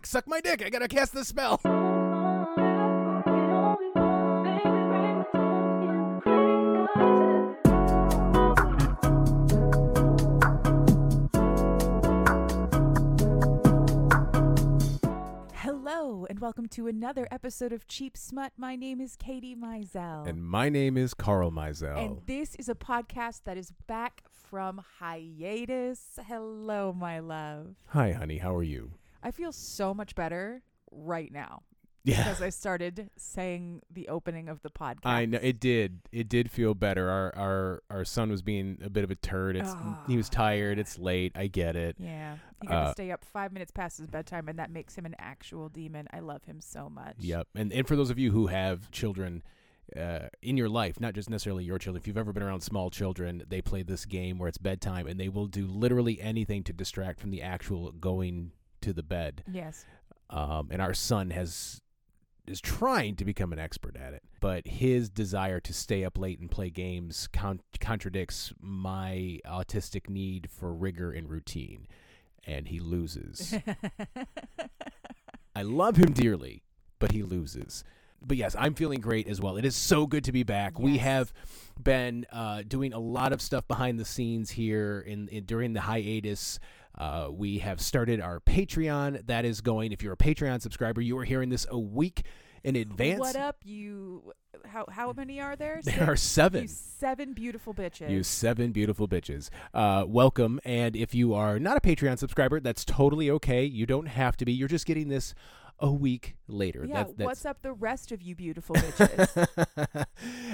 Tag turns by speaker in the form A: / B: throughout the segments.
A: quick, suck my dick. I gotta cast the spell.
B: Hello, and welcome to another episode of Cheap Smut. My name is Katie Mizell.
A: And my name is Carl Mizell.
B: And this is a podcast that is back from hiatus. Hello, my love.
A: Hi, honey. How are you?
B: I feel so much better right now
A: Yeah.
B: because I started saying the opening of the podcast.
A: I know it did. It did feel better. Our our our son was being a bit of a turd. It's he was
B: Oh,
A: tired. It's late. I get it.
B: Yeah. He got
A: Uh,
B: to stay up five minutes past his bedtime, and that makes him an actual demon. I love him so much.
A: Yep. And and for those of you who have children uh, in your life, not just necessarily your children, if you've ever been around small children, they play this game where it's bedtime and they will do literally anything to distract from the actual going to the bed.
B: Yes.
A: Um, and our son has is trying to become an expert at it, but his desire to stay up late and play games con- contradicts my autistic need for rigor and routine, and he loses. I love him dearly, but he loses. But yes, I'm feeling great as well. It is so good to be back. We have been uh, doing a lot of stuff behind the scenes here in, in during the hiatus. Uh, we have started our Patreon. That is going. If you're a Patreon subscriber, you are hearing this a week in advance.
B: What up, you? How how many are there?
A: There are seven.
B: You seven beautiful bitches.
A: You seven beautiful bitches. Uh, welcome. And if you are not a Patreon subscriber, that's totally okay. You don't have to be. You're just getting this a week later.
B: yeah.
A: That- that's,
B: what's up, the rest of you beautiful bitches?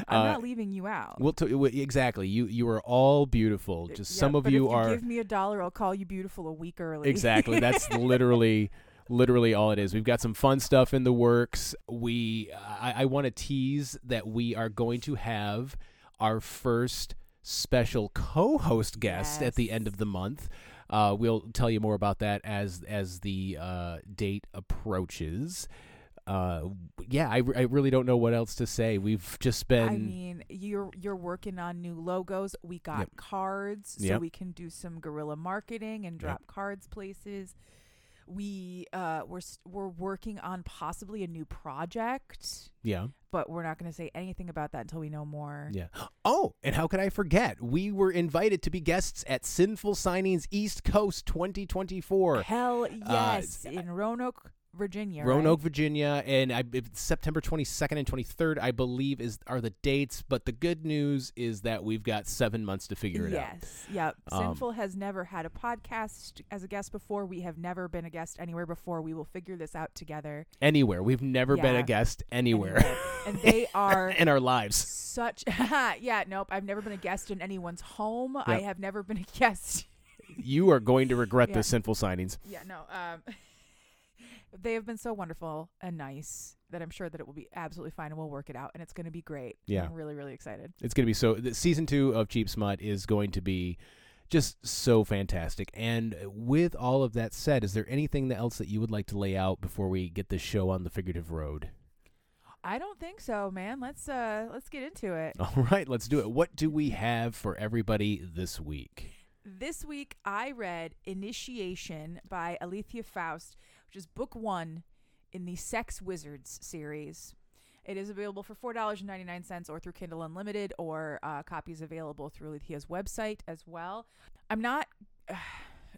B: I'm
A: Uh,
B: not leaving you out.
A: We'll t- exactly. You you are all beautiful. Just
B: Yeah,
A: some of you
B: if
A: are
B: Give me a dollar, I'll call you beautiful a week early.
A: exactly. That's literally literally all it is. We've got some fun stuff in the works. We I, I want to tease that we are going to have our first special co-host guest at the end of the month. Uh, we'll tell you more about that as as the uh, date approaches. Uh, yeah, I, I really don't know what else to say. We've just been
B: I mean, you're you're working on new logos. We got
A: Yep.
B: cards, so
A: Yep.
B: we can do some guerrilla marketing and drop cards places. We uh we're we're working on possibly a new project,
A: yeah.
B: but we're not going to say anything about that until we know more.
A: Yeah. Oh, and how could I forget? We were invited to be guests at Sinful Signings East Coast 2024.
B: Hell yes, in Roanoke, Virginia. right?
A: Roanoke, Virginia, and I, it's September 22nd and 23rd, I believe, is are the dates. But the good news is that we've got seven months to figure it out.
B: Yes. Yep.
A: Um,
B: Sinful has never had a podcast as a guest before. We have never been a guest anywhere before. We will figure this out together.
A: Anywhere, we've never been a guest anywhere
B: and they are
A: in our lives.
B: such yeah nope i've never been a guest in anyone's home i have never been a guest
A: You are going to regret
B: Yeah.
A: the sinful signings.
B: yeah no um they have been so wonderful and nice that i'm sure that it will be absolutely fine and we'll work it out and it's going to be great
A: Yeah.
B: i'm really really excited
A: It's going to be so. The season two of Cheap Smut is going to be just so fantastic. And with all of that said, is there anything else that you would like to lay out before we get this show on the figurative road?
B: i don't think so man let's uh let's get into it
A: All right, let's do it. What do we have for everybody this week?
B: this week i read initiation by alethea faust which is book one in the sex wizards series It is available for four dollars and ninety nine cents, or through Kindle Unlimited, or uh, copies available through Alethea's website as well. I'm not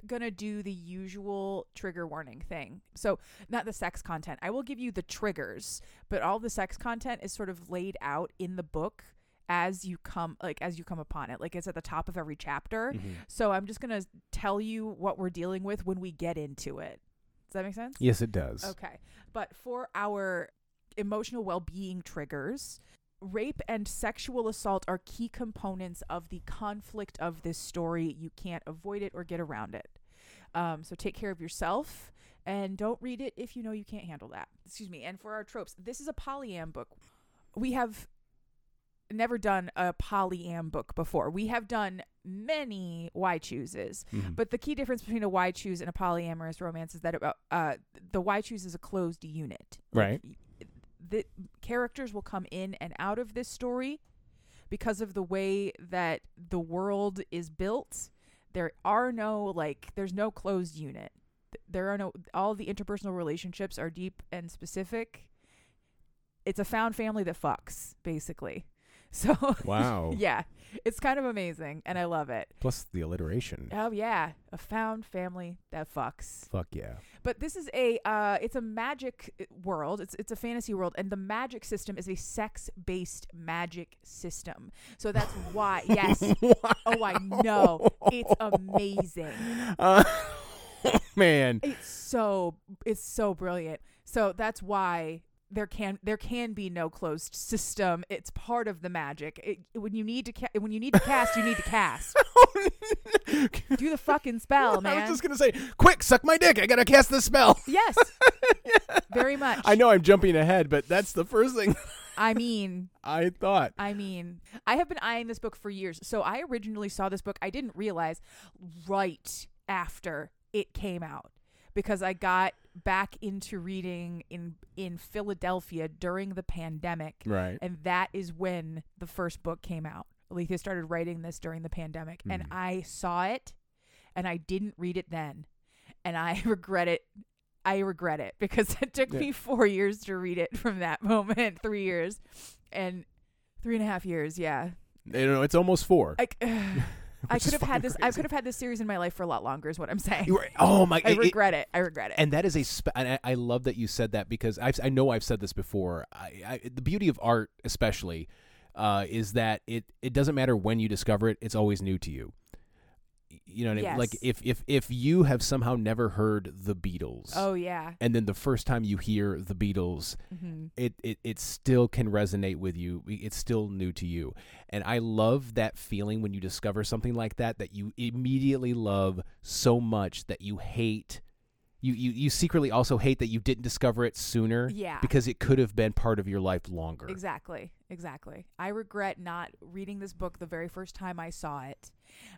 B: gonna do the usual trigger warning thing. So not the sex content. I will give you the triggers, but all the sex content is sort of laid out in the book as you come like as you come upon it. Like it's at the top of every chapter.
A: Mm-hmm.
B: So I'm just gonna tell you what we're dealing with when we get into it. Does that make sense?
A: Yes, it does.
B: Okay. But for our emotional well being triggers, rape and sexual assault are key components of the conflict of this story. You can't avoid it or get around it. Um, so take care of yourself and don't read it if you know you can't handle that. Excuse me. And for our tropes, this is a polyam book. We have never done a polyam book before. We have done many why chooses.
A: Mhm.
B: But the key difference between a why choose and a polyamorous romance is that about uh, the why choose is a closed unit.
A: Right.
B: y- The characters will come in and out of this story because of the way that the world is built. There are no like there's no closed unit. There are no all the interpersonal relationships are deep and specific. It's a found family that fucks, basically. So
A: Wow.
B: yeah, it's kind of amazing, and I love it.
A: Plus the alliteration.
B: Oh yeah, a found family that fucks.
A: Fuck yeah.
B: But this is a uh, it's a magic uh, world. It's it's a fantasy world, and the magic system is a sex based magic system. So that's why. Yes. Oh, I know. It's amazing.
A: Uh, man.
B: It's so it's so brilliant. So that's why there can there can be no closed system. It's part of the magic. It, when you need to ca- when you need to cast, you need to cast. Oh, Do the fucking spell, man.
A: I was just gonna say, quick, suck my dick. I gotta cast the spell.
B: yes. Very much.
A: I know I'm jumping ahead, but that's the first thing
B: I mean,
A: I thought.
B: I mean, I have been eyeing this book for years. So I originally saw this book. I didn't realize right after it came out because I got back into reading in in Philadelphia during the pandemic,
A: Right.
B: and that is when the first book came out. Alethea started writing this during the pandemic, and
A: Mhm.
B: I saw it, and I didn't read it then, and I regret it. I regret it because it took
A: Yeah.
B: me four years to read it from that moment, three years, and three and a half years. Yeah,
A: You know, it's almost four.
B: I, I could have had this. I could have had this series in my life for a lot longer. Is what I'm saying.
A: Were- oh my!
B: I
A: it-
B: regret it. I regret it.
A: and that is a I, I love that you said that because I've, I know I've said this before. I, I, the beauty of art, especially, uh, is that it it doesn't matter when you discover it; it's always new to you. You know, what I mean? like if if if you have somehow never heard the Beatles,
B: oh yeah.
A: and then the first time you hear the Beatles,
B: hmm
A: it, it it still can resonate with you. It's still new to you, and I love that feeling when you discover something like that that you immediately love so much that you hate. You, you, you secretly also hate that you didn't discover it sooner
B: Yeah.
A: because it could have been part of your life longer.
B: Exactly. Exactly. I regret not reading this book the very first time I saw it.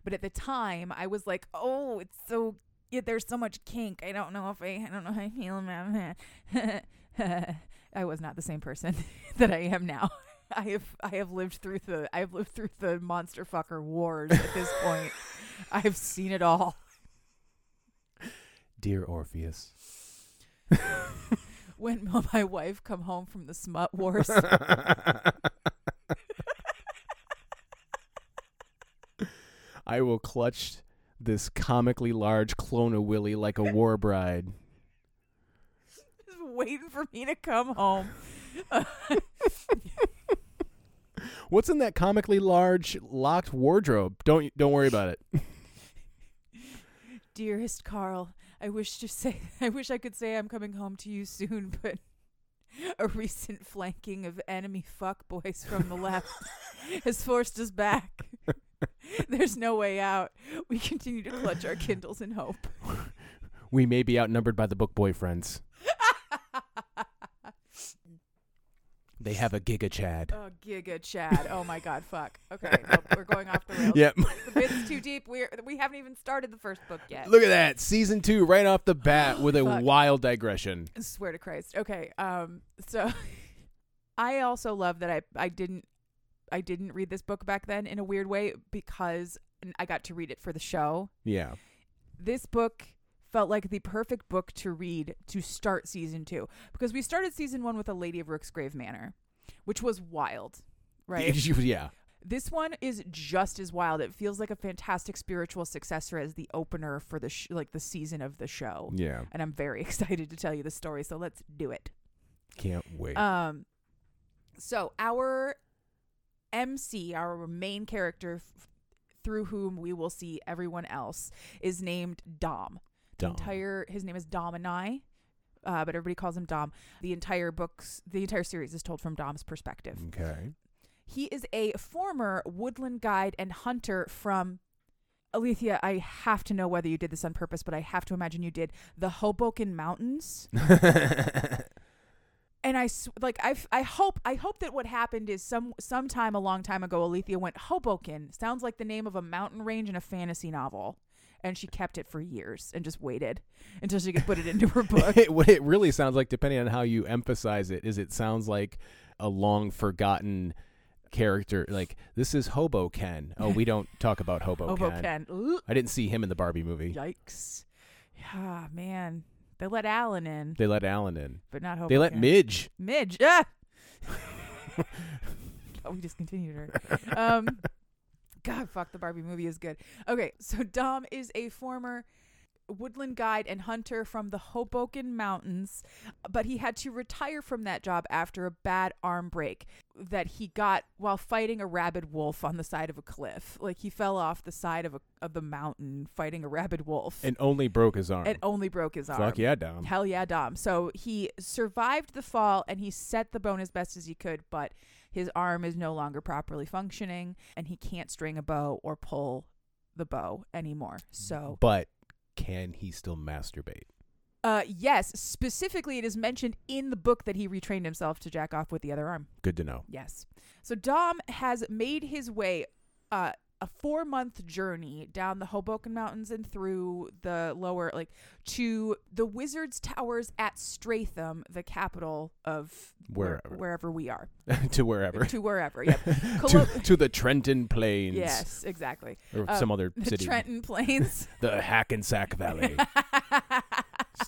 B: But at the time, I was like, "Oh, it's so yeah, there's so much kink. I don't know if I I don't know how I feel about it." I was not the same person that I am now. I have I have lived through the I have lived through the monster fucker wars at this point. I have seen it all.
A: Dear Orpheus.
B: When will my wife come home from the smut wars?
A: I will clutch this comically large clone of Willie like a war bride.
B: Just waiting for me to come home.
A: What's in that comically large locked wardrobe? Don't don't worry about it.
B: Dearest Carl, I wish to say I wish I could say I'm coming home to you soon, but a recent flanking of enemy fuckboys from the left has forced us back. There's no way out. We continue to clutch our Kindles in hope.
A: We may be outnumbered by the book boyfriends. They have a Giga Chad.
B: Oh, Giga Chad. Oh my God, fuck. Okay, we're going off the rails.
A: Yep.
B: The bit's too deep. We're we haven't even started the first book yet.
A: Look at that. Season two, right off the bat, with a
B: Fuck.
A: wild digression.
B: I swear to Christ. Okay. Um. So, I also love that I I didn't I didn't read this book back then in a weird way because I got to read it for the show.
A: Yeah.
B: This book felt like the perfect book to read to start season two because we started season one with a Lady of Rooksgrave Manor, which was wild, right?
A: yeah.
B: this one is just as wild. It feels like a fantastic spiritual successor as the opener for the sh- like the season of the show.
A: Yeah.
B: And I'm very excited to tell you the story, so let's do it.
A: Can't wait.
B: Um, so our MC, our main character, f- through whom we will see everyone else, is named Dom.
A: Dom.
B: entire his name is Dom and I, uh, but everybody calls him Dom. The entire books, the entire series is told from Dom's perspective.
A: okay.
B: He is a former woodland guide and hunter from. Alethea, I have to know whether you did this on purpose, but I have to imagine you did the Hoboken Mountains. and I like I I hope I hope that what happened is some sometime a long time ago Alethea went Hoboken sounds like the name of a mountain range in a fantasy novel and she kept it for years and just waited until she could put it into her book.
A: it, what it really sounds like, depending on how you emphasize it, is it sounds like a long forgotten character. Like this is Hobo Ken. Oh, we don't talk about Hobo, Ken.
B: Hoboken. Ooh,
A: I didn't see him in the Barbie movie.
B: yikes. Ah, man. They let Alan in,
A: They let Alan in.
B: but not Hobo.
A: They let Midge.
B: Midge. Ah! oh, we just continued her. Um, God, fuck, the Barbie movie is good. Okay, so Dom is a former woodland guide and hunter from the Hoboken Mountains, but he had to retire from that job after a bad arm break that he got while fighting a rabid wolf on the side of a cliff. Like he fell off the side of a of the mountain fighting a rabid wolf
A: And only broke his arm.
B: and only broke his arm.
A: Fuck yeah, Dom.
B: Hell yeah, Dom. So he survived the fall and he set the bone as best as he could, but his arm is no longer properly functioning and he can't string a bow or pull the bow anymore. So,
A: But can he still masturbate?
B: uh, yes, specifically, it is mentioned in the book that he retrained himself to jack off with the other arm.
A: Good to know.
B: Yes. So Dom has made his way uh, a four month journey down the Hoboken Mountains and through the lower, like to the Wizards Towers at Straetham, the capital of where-
A: Wherever.
B: wherever we are.
A: to wherever.
B: to wherever. Yep.
A: to, to the Trenton Plains.
B: yes, exactly.
A: Or
B: Uh,
A: some other
B: The
A: city.
B: Trenton Plains.
A: the Hackensack Valley.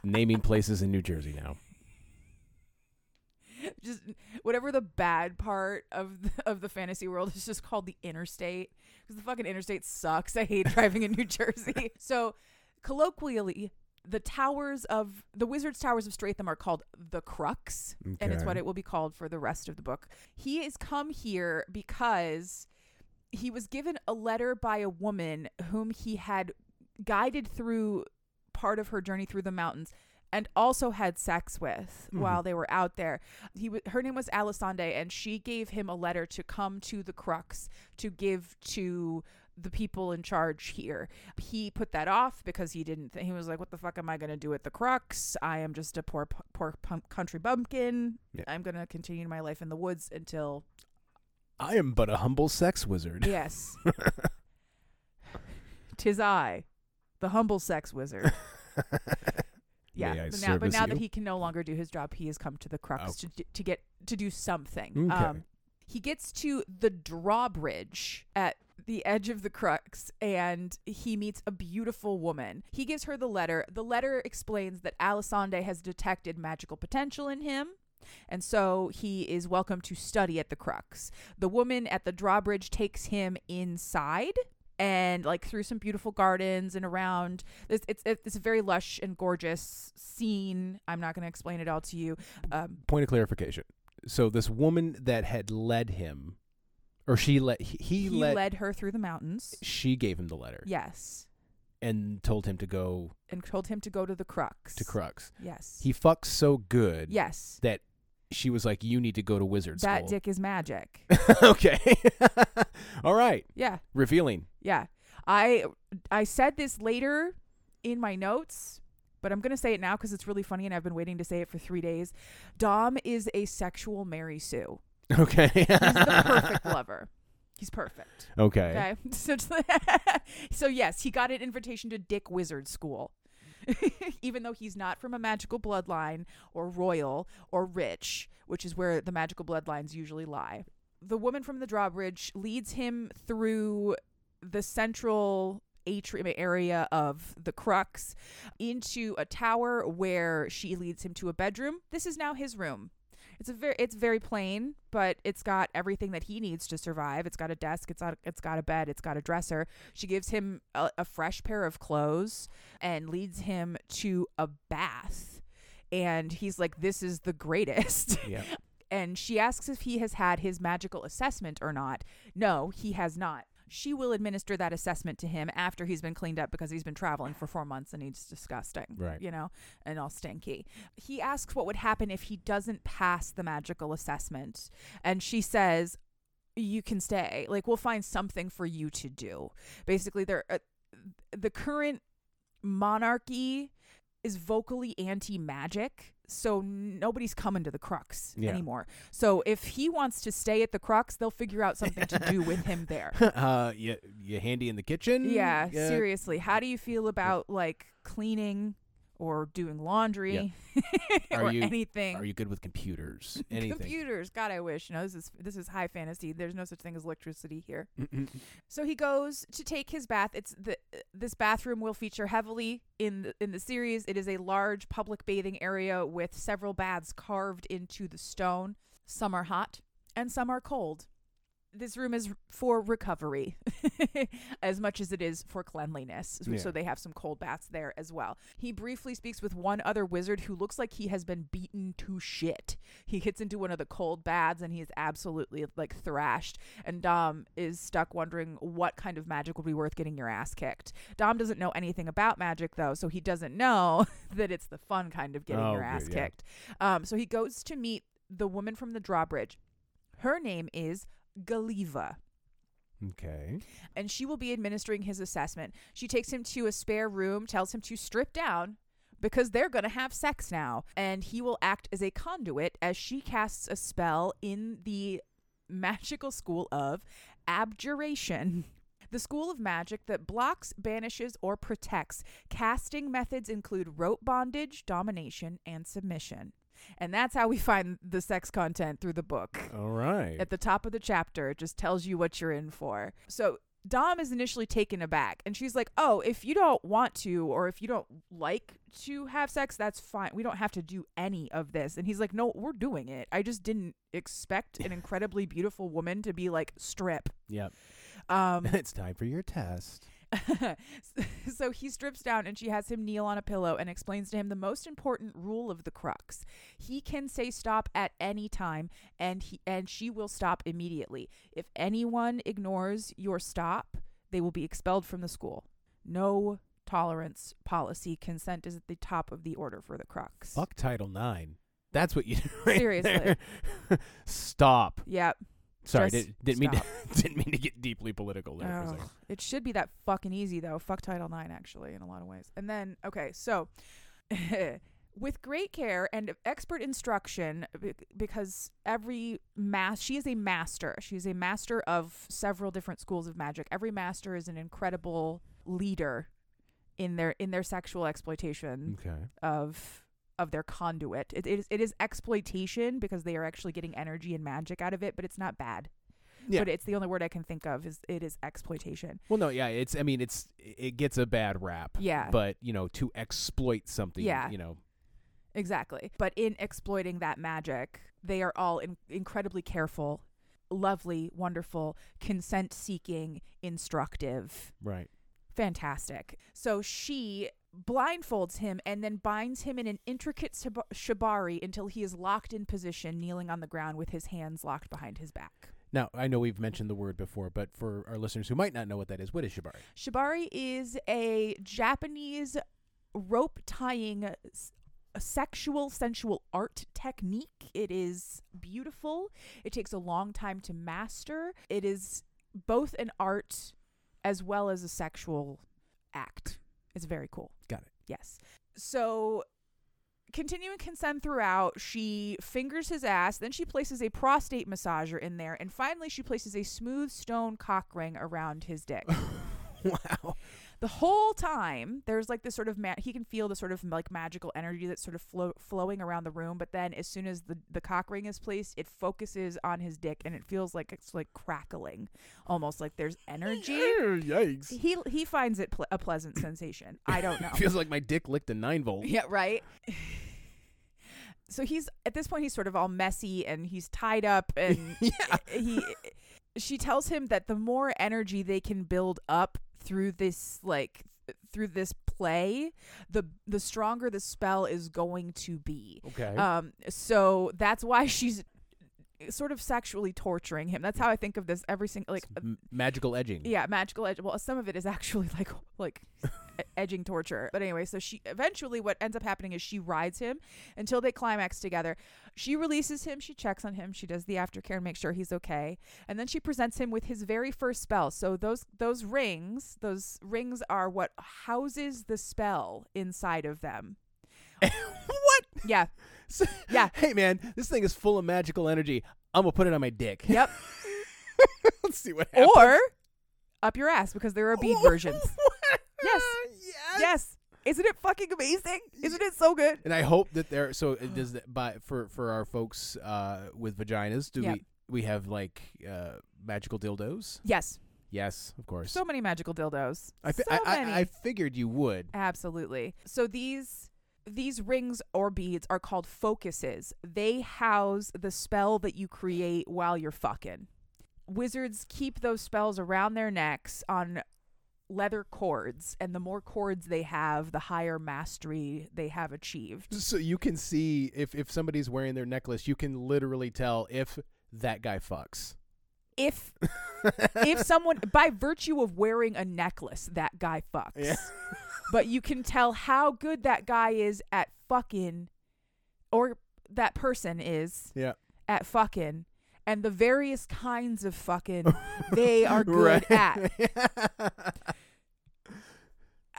A: Naming places in New Jersey now.
B: just whatever the bad part of the, of the fantasy world is just called the interstate because the fucking interstate sucks. I hate driving in New Jersey. So colloquially, the towers of the Wizards Towers of Straetham are called the Crux, and it's what it will be called for the rest of the book. He has come here because he was given a letter by a woman whom he had guided through part of her journey through the mountains and also had sex with
A: Mhm.
B: while they were out there. He w- her name was Allisande and she gave him a letter to come to the crux to give to the people in charge here. He put that off because he didn't th- he was like what the fuck am I going to do at the crux? I am just a poor p- poor pump country bumpkin.
A: Yeah.
B: I'm going to continue my life in the woods until
A: I am but a humble sex wizard.
B: yes. Tis I, the humble sex wizard. Yeah, but now, but now that he can no longer do his job, he has come to the crux
A: Oh.
B: to to get to do something.
A: Okay.
B: Um, he gets to the drawbridge at the edge of the crux and he meets a beautiful woman. He gives her the letter. The letter explains that Allisande has detected magical potential in him. And so he is welcome to study at the crux. The woman at the drawbridge takes him inside and like through some beautiful gardens and around. It's it's, it's a very lush and gorgeous scene. I'm not going to explain it all to you um,
A: Point of clarification. So this woman that had led him, or she let he, he,
B: he
A: let
B: led her through the mountains.
A: She gave him the letter.
B: Yes.
A: And told him to go
B: and told him to go to the crux.
A: to Crux.
B: yes.
A: He fucks so good
B: yes.
A: that she was like, "You need to go to wizard
B: that
A: school."
B: dick is magic
A: okay. All right.
B: yeah
A: Revealing.
B: yeah i i said this later in my notes but I'm going to say it now because it's really funny and I've been waiting to say it for three days. Dom is a sexual Mary Sue.
A: Okay.
B: He's the perfect lover. He's perfect.
A: Okay.
B: Okay. So, so yes, he got an invitation to Dick Wizard School. Even though he's not from a magical bloodline or royal or rich, which is where the magical bloodlines usually lie. The woman from the drawbridge leads him through the central atrium area of the crux into a tower where she leads him to a bedroom. This is now his room. It's a very it's very plain, but it's got everything that he needs to survive. It's got a desk, it's got it's got a bed, it's got a dresser. She gives him a, a fresh pair of clothes and leads him to a bath. And he's like, "This is the greatest."
A: Yeah.
B: and she asks if he has had his magical assessment or not. No, he has not. She will administer that assessment to him after he's been cleaned up because he's been traveling for four months and he's disgusting.
A: Right.
B: You know, and all stinky. He asks what would happen if he doesn't pass the magical assessment. And she says, You can stay. Like, we'll find something for you to do. Basically, they're, uh, the current monarchy is vocally anti magic. So nobody's coming to the crux
A: Yeah.
B: anymore. So if he wants to stay at the crux, they'll figure out something to do with him there.
A: uh, you you handy in the kitchen?
B: Yeah, seriously. How do you feel about like cleaning or doing laundry
A: Are
B: or
A: you-
B: anything.
A: Are you good with computers? Anything?
B: Computers, God, I wish. You know, this is this is high fantasy. There's no such thing as electricity here.
A: Mm-mm.
B: So he goes to take his bath. It's the this bathroom will feature heavily in the, in the series. It is a large public bathing area with several baths carved into the stone. Some are hot and some are cold. This room is for recovery as much as it is for cleanliness. So-
A: Yeah.
B: So they have some cold baths there as well. He briefly speaks with one other wizard who looks like he has been beaten to shit. He gets into one of the cold baths and he is absolutely like thrashed. And Dom is stuck wondering what kind of magic would be worth getting your ass kicked. Dom doesn't know anything about magic though, so he doesn't know that it's the fun kind of getting
A: Oh,
B: your ass
A: good, yeah.
B: kicked. Um, so he goes to meet the woman from the drawbridge. Her name is Galiva
A: Okay.
B: and she will be administering his assessment. She takes him to a spare room, tells him to strip down because they're going to have sex now, and he will act as a conduit as she casts a spell in the magical school of abjuration. The school of magic that blocks, banishes, or protects. Casting methods include rope bondage, domination, and submission. And that's how we find the sex content through the book
A: All right.
B: at the top of the chapter. It just tells you what you're in for. So Dom is initially taken aback and she's like, Oh, if you don't want to, or if you don't like to have sex, that's fine. We don't have to do any of this. And he's like, No, we're doing it. I just didn't expect an incredibly beautiful woman to be like, strip.
A: yep.
B: Um,
A: it's time for your test.
B: so he strips down and she has him kneel on a pillow and explains to him the most important rule of the crux. He can say stop at any time and he and she will stop immediately. If anyone ignores your stop, they will be expelled from the school. No tolerance policy. Consent is at the top of the order for the crux.
A: Fuck Title Nine. That's what you do. right
B: Seriously.
A: Stop.
B: Yep.
A: Sorry,
B: Just
A: did, didn't mean to, didn't mean to get deeply political there for a second.
B: It should be that fucking easy though. Fuck Title IX actually in a lot of ways. And then okay, so with great care and expert instruction be- because every mas she is a master. She's a master of several different schools of magic. Every master is an incredible leader in their in their sexual exploitation
A: Okay.
B: of of their conduit. It, it is it is exploitation because they are actually getting energy and magic out of it, but it's not bad.
A: Yeah.
B: But it's the only word I can think of is it is exploitation.
A: Well, no, yeah, it's. I mean, it's. It gets a bad rap.
B: Yeah.
A: But you know, to exploit something.
B: Yeah.
A: You know.
B: Exactly. But in exploiting that magic, they are all in- incredibly careful, lovely, wonderful, consent seeking, instructive,
A: Right.
B: fantastic. So she blindfolds him and then binds him in an intricate shibari until he is locked in position, kneeling on the ground with his hands locked behind his back.
A: Now I know we've mentioned the word before, but for our listeners who might not know what that is, what is shibari?
B: Shibari is a Japanese rope tying sexual sensual art technique. It is beautiful. It takes a long time to master. It is both an art as well as a sexual act. It's very cool.
A: Got it.
B: Yes. So continuing consent throughout, she fingers his ass, then she places a prostate massager in there, and finally she places a smooth stone cock ring around his dick.
A: wow.
B: The whole time there's like this sort of ma- he can feel the sort of like magical energy that's sort of flow- flowing around the room but then as soon as the the cock ring is placed it focuses on his dick and it feels like it's like crackling almost like there's energy
A: Yikes.
B: he he finds it ple- a pleasant sensation i don't know
A: Feels like my dick licked a nine volt.
B: yeah right so he's at this point he's sort of all messy and he's tied up and
A: Yeah.
B: he she tells him that the more energy they can build up through this like th- through this play the the stronger the spell is going to be
A: Okay.
B: um so that's why she's sort of sexually torturing him that's how i think of this every single like uh,
A: M- magical edging.
B: yeah, magical edge. Well, some of it is actually like like edging torture. But anyway, so she eventually what ends up happening is she rides him until they climax together. She releases him, she checks on him, she does the aftercare and makes sure he's okay. And then she presents him with his very first spell. So those those rings, those rings are what houses the spell inside of them.
A: what?
B: Yeah. Yeah.
A: Hey man, this thing is full of magical energy. I'm gonna put it on my dick.
B: Yep.
A: Let's see what happens.
B: or up your ass because there are bead versions. Yes.
A: Yes.
B: Yes. Isn't it fucking amazing? Isn't it so good?
A: And I hope that there. So it does that by for for our folks uh, with vaginas. Do
B: Yep.
A: we we have like uh, magical dildos?
B: Yes.
A: Yes, of course.
B: So many magical dildos.
A: I, fi-
B: so
A: I. I I figured you would.
B: Absolutely. So these these rings or beads are called focuses. They house the spell that you create while you're fucking. Wizards keep those spells around their necks on leather cords, and the more cords they have, the higher mastery they have achieved.
A: So you can see if if somebody's wearing their necklace, you can literally tell if that guy fucks.
B: If if someone by virtue of wearing a necklace, that guy fucks.
A: Yeah.
B: but you can tell how good that guy is at fucking or that person is
A: Yeah.
B: at fucking and the various kinds of fucking they are good at.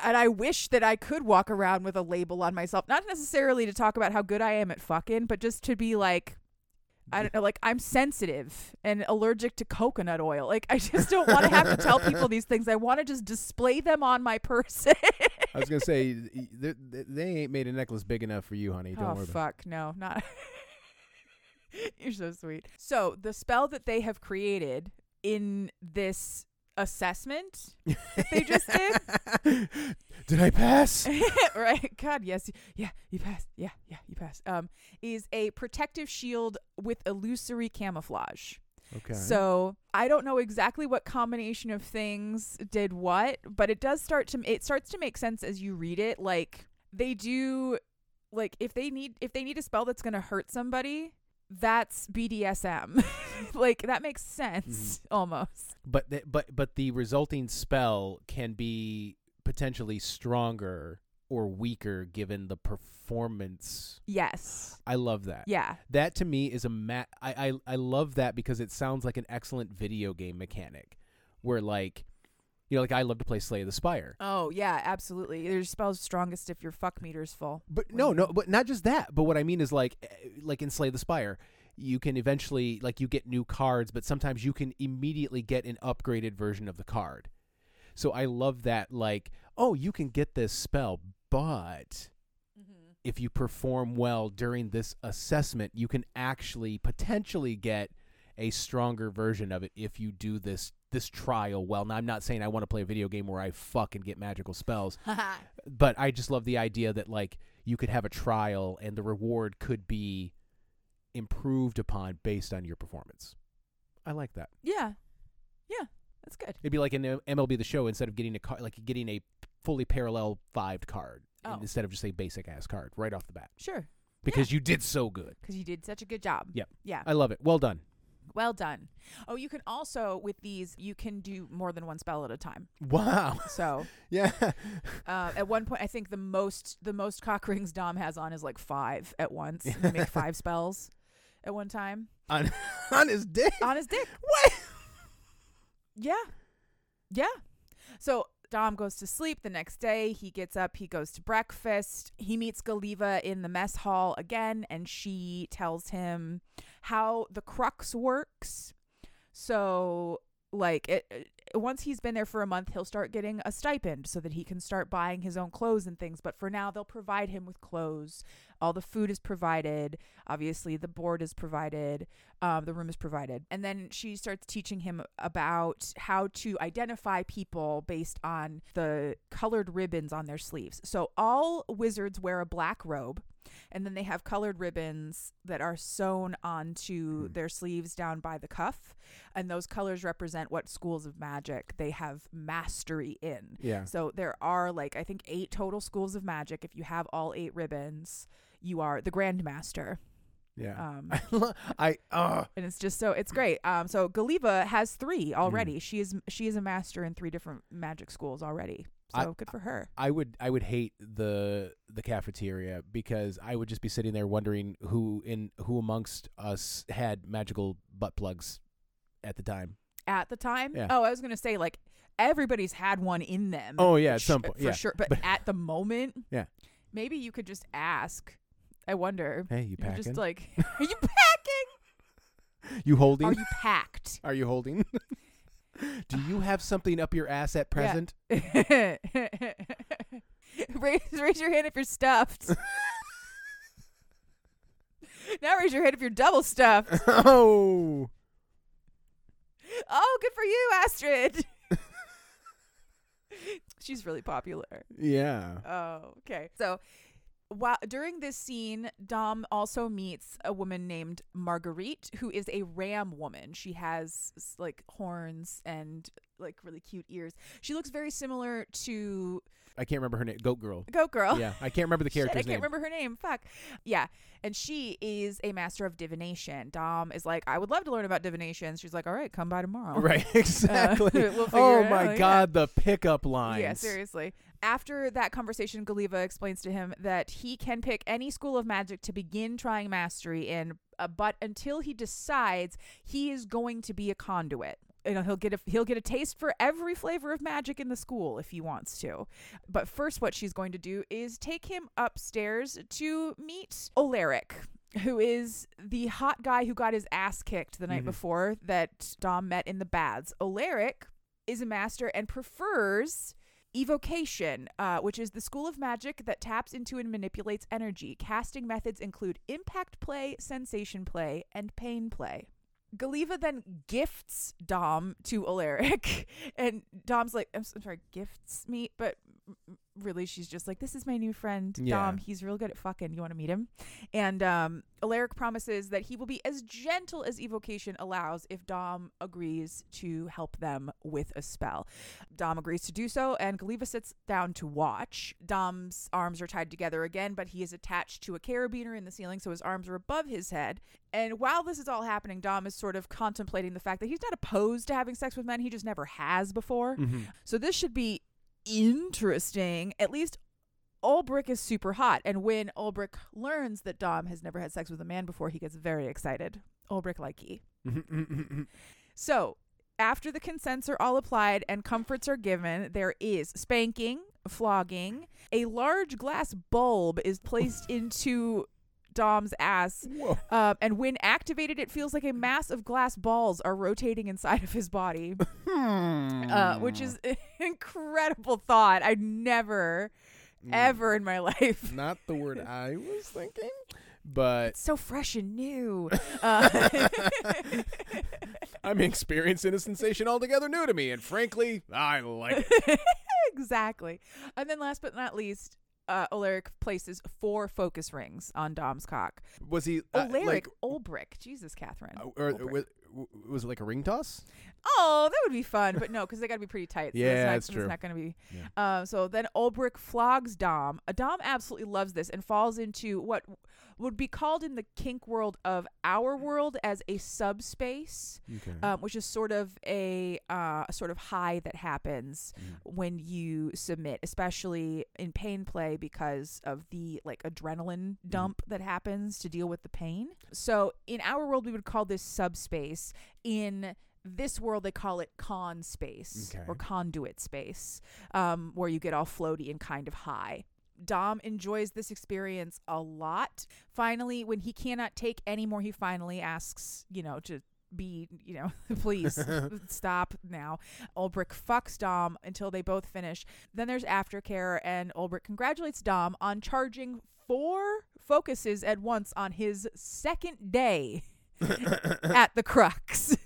B: And I wish that I could walk around with a label on myself, not necessarily to talk about how good I am at fucking, but just to be like I don't know, like I'm sensitive and allergic to coconut oil. Like I just don't want to have to tell people these things. I want to just display them on my person.
A: I was gonna say they, they ain't made a necklace big enough for you, honey. Don't
B: oh
A: worry.
B: fuck, no, not. You're so sweet. So the spell that they have created in this assessment that they just did.
A: Did I pass?
B: right? God, yes, yeah, you passed. Yeah, yeah, you passed. Um, is a protective shield with illusory camouflage.
A: Okay.
B: So I don't know exactly what combination of things did what, but it does start to it starts to make sense as you read it. Like they do, like if they need if they need a spell that's gonna hurt somebody, that's BDSM. like that makes sense mm-hmm. almost.
A: but the, but but the resulting spell can be potentially stronger or weaker given the performance.
B: Yes.
A: I love that.
B: Yeah.
A: That to me is a ma- I, I I love that because it sounds like an excellent video game mechanic where like you know like I love to play Slay of the Spire.
B: Oh yeah, absolutely. Your spell's strongest if your fuck meter's full.
A: But no, no, but not just that. But what I mean is like eh, like in Slay the Spire, you can eventually like you get new cards, but sometimes you can immediately get an upgraded version of the card. So I love that like, oh, you can get this spell, but if you perform well during this assessment, you can actually potentially get a stronger version of it if you do this this trial well. Now I'm not saying I want to play a video game where I fuck and get magical spells, but I just love the idea that like you could have a trial and the reward could be improved upon based on your performance. I like that.
B: yeah. Yeah. That's good.
A: It'd be like in uh, MLB the Show instead of getting a card, like getting a fully parallel fived card
B: Oh.
A: instead of just a basic ass card right off the bat
B: Sure.
A: because you did so good.
B: Because you did such a good job.
A: Yep.
B: Yeah.
A: I love it. Well done.
B: Well done. Oh, you can also with these you can do more than one spell at a time.
A: Wow.
B: So
A: yeah.
B: uh, at one point, I think the most the most cock rings Dom has on is like five at once. He make five spells at one time
A: on on his dick.
B: on his dick.
A: What?
B: Yeah, yeah. So Dom goes to sleep. The next day, he gets up. He goes to breakfast. He meets Galiva in the mess hall again, and she tells him how the crux works. So, like, it, once he's been there for a month, he'll start getting a stipend so that he can start buying his own clothes and things. But for now, they'll provide him with clothes. All the food is provided. Obviously, the board is provided. Um, the room is provided. And then she starts teaching him about how to identify people based on the colored ribbons on their sleeves. So all wizards wear a black robe, and then they have colored ribbons that are sewn onto
A: Hmm.
B: their sleeves down by the cuff. And those colors represent what schools of magic they have mastery in.
A: Yeah.
B: So there are like I think eight total schools of magic. If you have all eight ribbons, you are the Grand Master.
A: Yeah.
B: Um,
A: I uh
B: and it's just so it's great. Um, so Galiva has
A: Mm.
B: three already. She is she is a master in three different magic schools already. So
A: I-
B: good for her.
A: I would I would hate the the cafeteria because I would just be sitting there wondering who in who amongst us had magical butt plugs at the time.
B: At the time,
A: Yeah.
B: oh, I was gonna say like everybody's had one in them.
A: Oh, yeah, at
B: sh-
A: some point,
B: for
A: yeah.
B: sure. But,
A: But-
B: at the moment,
A: Yeah.
B: maybe you could just ask. I wonder.
A: Hey, you packing?
B: just like, are you packing?
A: you holding?
B: Are you packed?
A: Are you holding? Do you have something up your ass at present?
B: raise, raise your hand if you're stuffed. now raise your hand if you're double stuffed.
A: oh.
B: Oh, good for you, Astrid. She's really popular.
A: Yeah.
B: Oh, okay. So, while during this scene, Dom also meets a woman named Marguerite, who is a ram woman. She has like horns and like really cute ears. She looks very similar to
A: I can't remember her name. Goat Girl.
B: Goat Girl.
A: Yeah, I can't remember the character's
B: Shit, I can't
A: name.
B: remember her name. Fuck. Yeah. And she is a master of divination. Dom is like, I would love to learn about divination. She's like, all right, come by tomorrow.
A: Right, uh, exactly.
B: we'll
A: oh my
B: out, yeah.
A: god, the pickup lines.
B: Yeah, seriously. After that conversation, Galiva explains to him that he can pick any school of magic to begin trying mastery in, uh, but until he decides, he is going to be a conduit. You know, he'll get a he'll get a taste for every flavor of magic in the school if he wants to. But first, what she's going to do is take him upstairs to meet Oleric, who is the hot guy who got his ass kicked the night
A: Mhm.
B: before that Dom met in the baths. Oleric is a master and prefers evocation, uh, which is the school of magic that taps into and manipulates energy. Casting methods include impact play, sensation play, and pain play. Galiva then gifts Dom to Alaric, and Dom's like, I'm, sorry, gifts me, but really, she's just like, this is my new friend,
A: Yeah.
B: Dom. He's real good at fucking. You want to meet him? And um, Alaric promises that he will be as gentle as evocation allows if Dom agrees to help them with a spell. Dom agrees to do so, and Galiva sits down to watch. Dom's arms are tied together again, but he is attached to a carabiner in the ceiling, so his arms are above his head. And while this is all happening, Dom is sort of contemplating the fact that he's not opposed to having sex with men, he just never has before.
A: Mhm.
B: So this should be interesting. At least Ulbrich is super hot. And when Ulbrich learns that Dom has never had sex with a man before, he gets very excited. Ulbrich likey. So, after the consents are all applied and comforts are given, there is spanking, flogging. A large glass bulb is placed into Dom's ass. Um, and when activated, it feels like a mass of glass balls are rotating inside of his body, uh, which is an incredible thought. I'd never, ever in my life.
A: Not the word I was thinking, but
B: It's so fresh and new. Uh,
A: I'm experiencing a sensation altogether new to me, and frankly, I like it.
B: exactly. And then last but not least, uh, Oleric places four focus rings on Dom's cock.
A: Was he uh,
B: Oleric
A: like,
B: Ulbrich. Jesus, Catherine.
A: uh, or, was, was it like a ring toss?
B: Oh, that would be fun, but no, because they got to be pretty tight. So
A: Yeah,
B: that's, not,
A: that's true.
B: not going to be. Uh, so then Ulbrich flogs Dom. Uh, Dom absolutely loves this and falls into what would be called in the kink world of our world as a subspace,
A: Okay.
B: um, which is sort of a, uh, sort of high that happens
A: Mm.
B: when you submit, especially in pain play because of the like adrenaline dump that happens to deal with the pain. So in our world, we would call this subspace. In this world, they call it con space
A: Okay.
B: or conduit space, um, where you get all floaty and kind of high. Dom enjoys this experience a lot. Finally, when he cannot take anymore, he finally asks, you know, to be, you know, please stop now. Ulbrich fucks Dom until they both finish. Then there's aftercare, and Ulbrich congratulates Dom on charging four focuses at once on his second day at the Crux.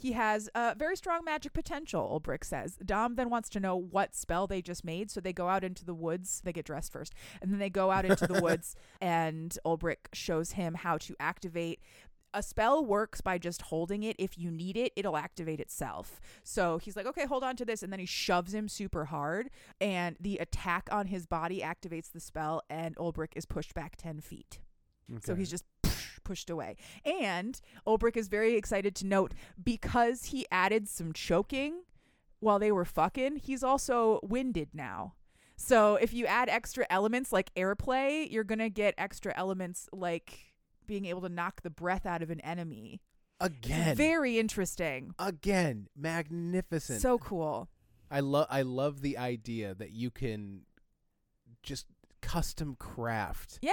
B: He has uh, very strong magic potential, Ulbrich says. Dom then wants to know what spell they just made, so they go out into the woods. They get dressed first, and then they go out into the woods, and Ulbrich shows him how to activate. A spell works by just holding it. If you need it, it'll activate itself. So he's like, okay, hold on to this. And then he shoves him super hard, and the attack on his body activates the spell, and Ulbrich is pushed back 10 feet. So he's just pushed away. And Ulbrich is very excited to note because he added some choking while they were fucking, he's also winded now. So if you add extra elements like airplay, you're going to get extra elements like being able to knock the breath out of an enemy.
A: again,
B: Very interesting.
A: again, magnificent.
B: So cool.
A: I love I love the idea that you can just custom craft.
B: Yeah.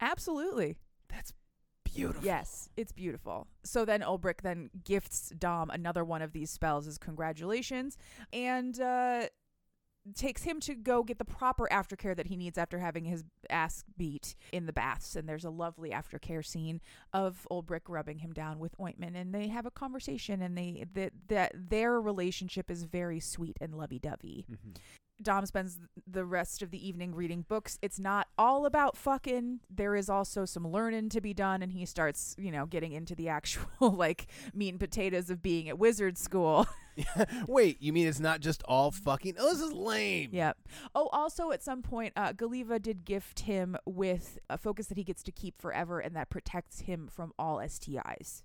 B: Absolutely.
A: That's beautiful.
B: Yes, it's beautiful. So then Ulbrich then gifts Dom another one of these spells as congratulations, and uh, takes him to go get the proper aftercare that he needs after having his ass beat in the baths. And there's a lovely aftercare scene of Ulbrich rubbing him down with ointment, and they have a conversation, and they that that their relationship is very sweet and lovey-dovey.
A: Mhm.
B: Dom spends the rest of the evening reading books. It's not all about fucking. There is also some learning to be done, and he starts, you know, getting into the actual like meat and potatoes of being at wizard school.
A: Wait, you mean it's not just all fucking? Oh, this is lame.
B: yep. Oh, also at some point, uh, Galiva did gift him with a focus that he gets to keep forever, and that protects him from all STIs.